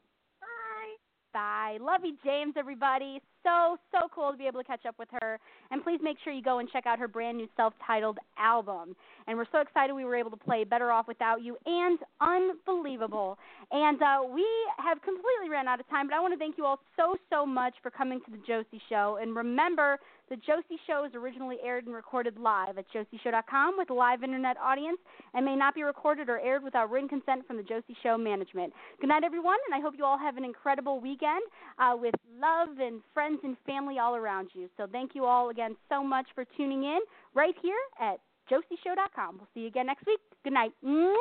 Bye. Lovey James, everybody. So, so cool to be able to catch up with her. And please make sure you go and check out her brand new self titled album. And we're so excited we were able to play Better Off Without You and Unbelievable. And uh, we have completely ran out of time, but I want to thank you all so, so much for coming to the Josie Show. And remember, the Josie Show is originally aired and recorded live at josieshow.com with a live internet audience and may not be recorded or aired without written consent from the Josie Show management. Good night, everyone, and I hope you all have an incredible weekend uh, with love and friends and family all around you. So thank you all again so much for tuning in right here at josieshow.com. We'll see you again next week. Good night. Mwah!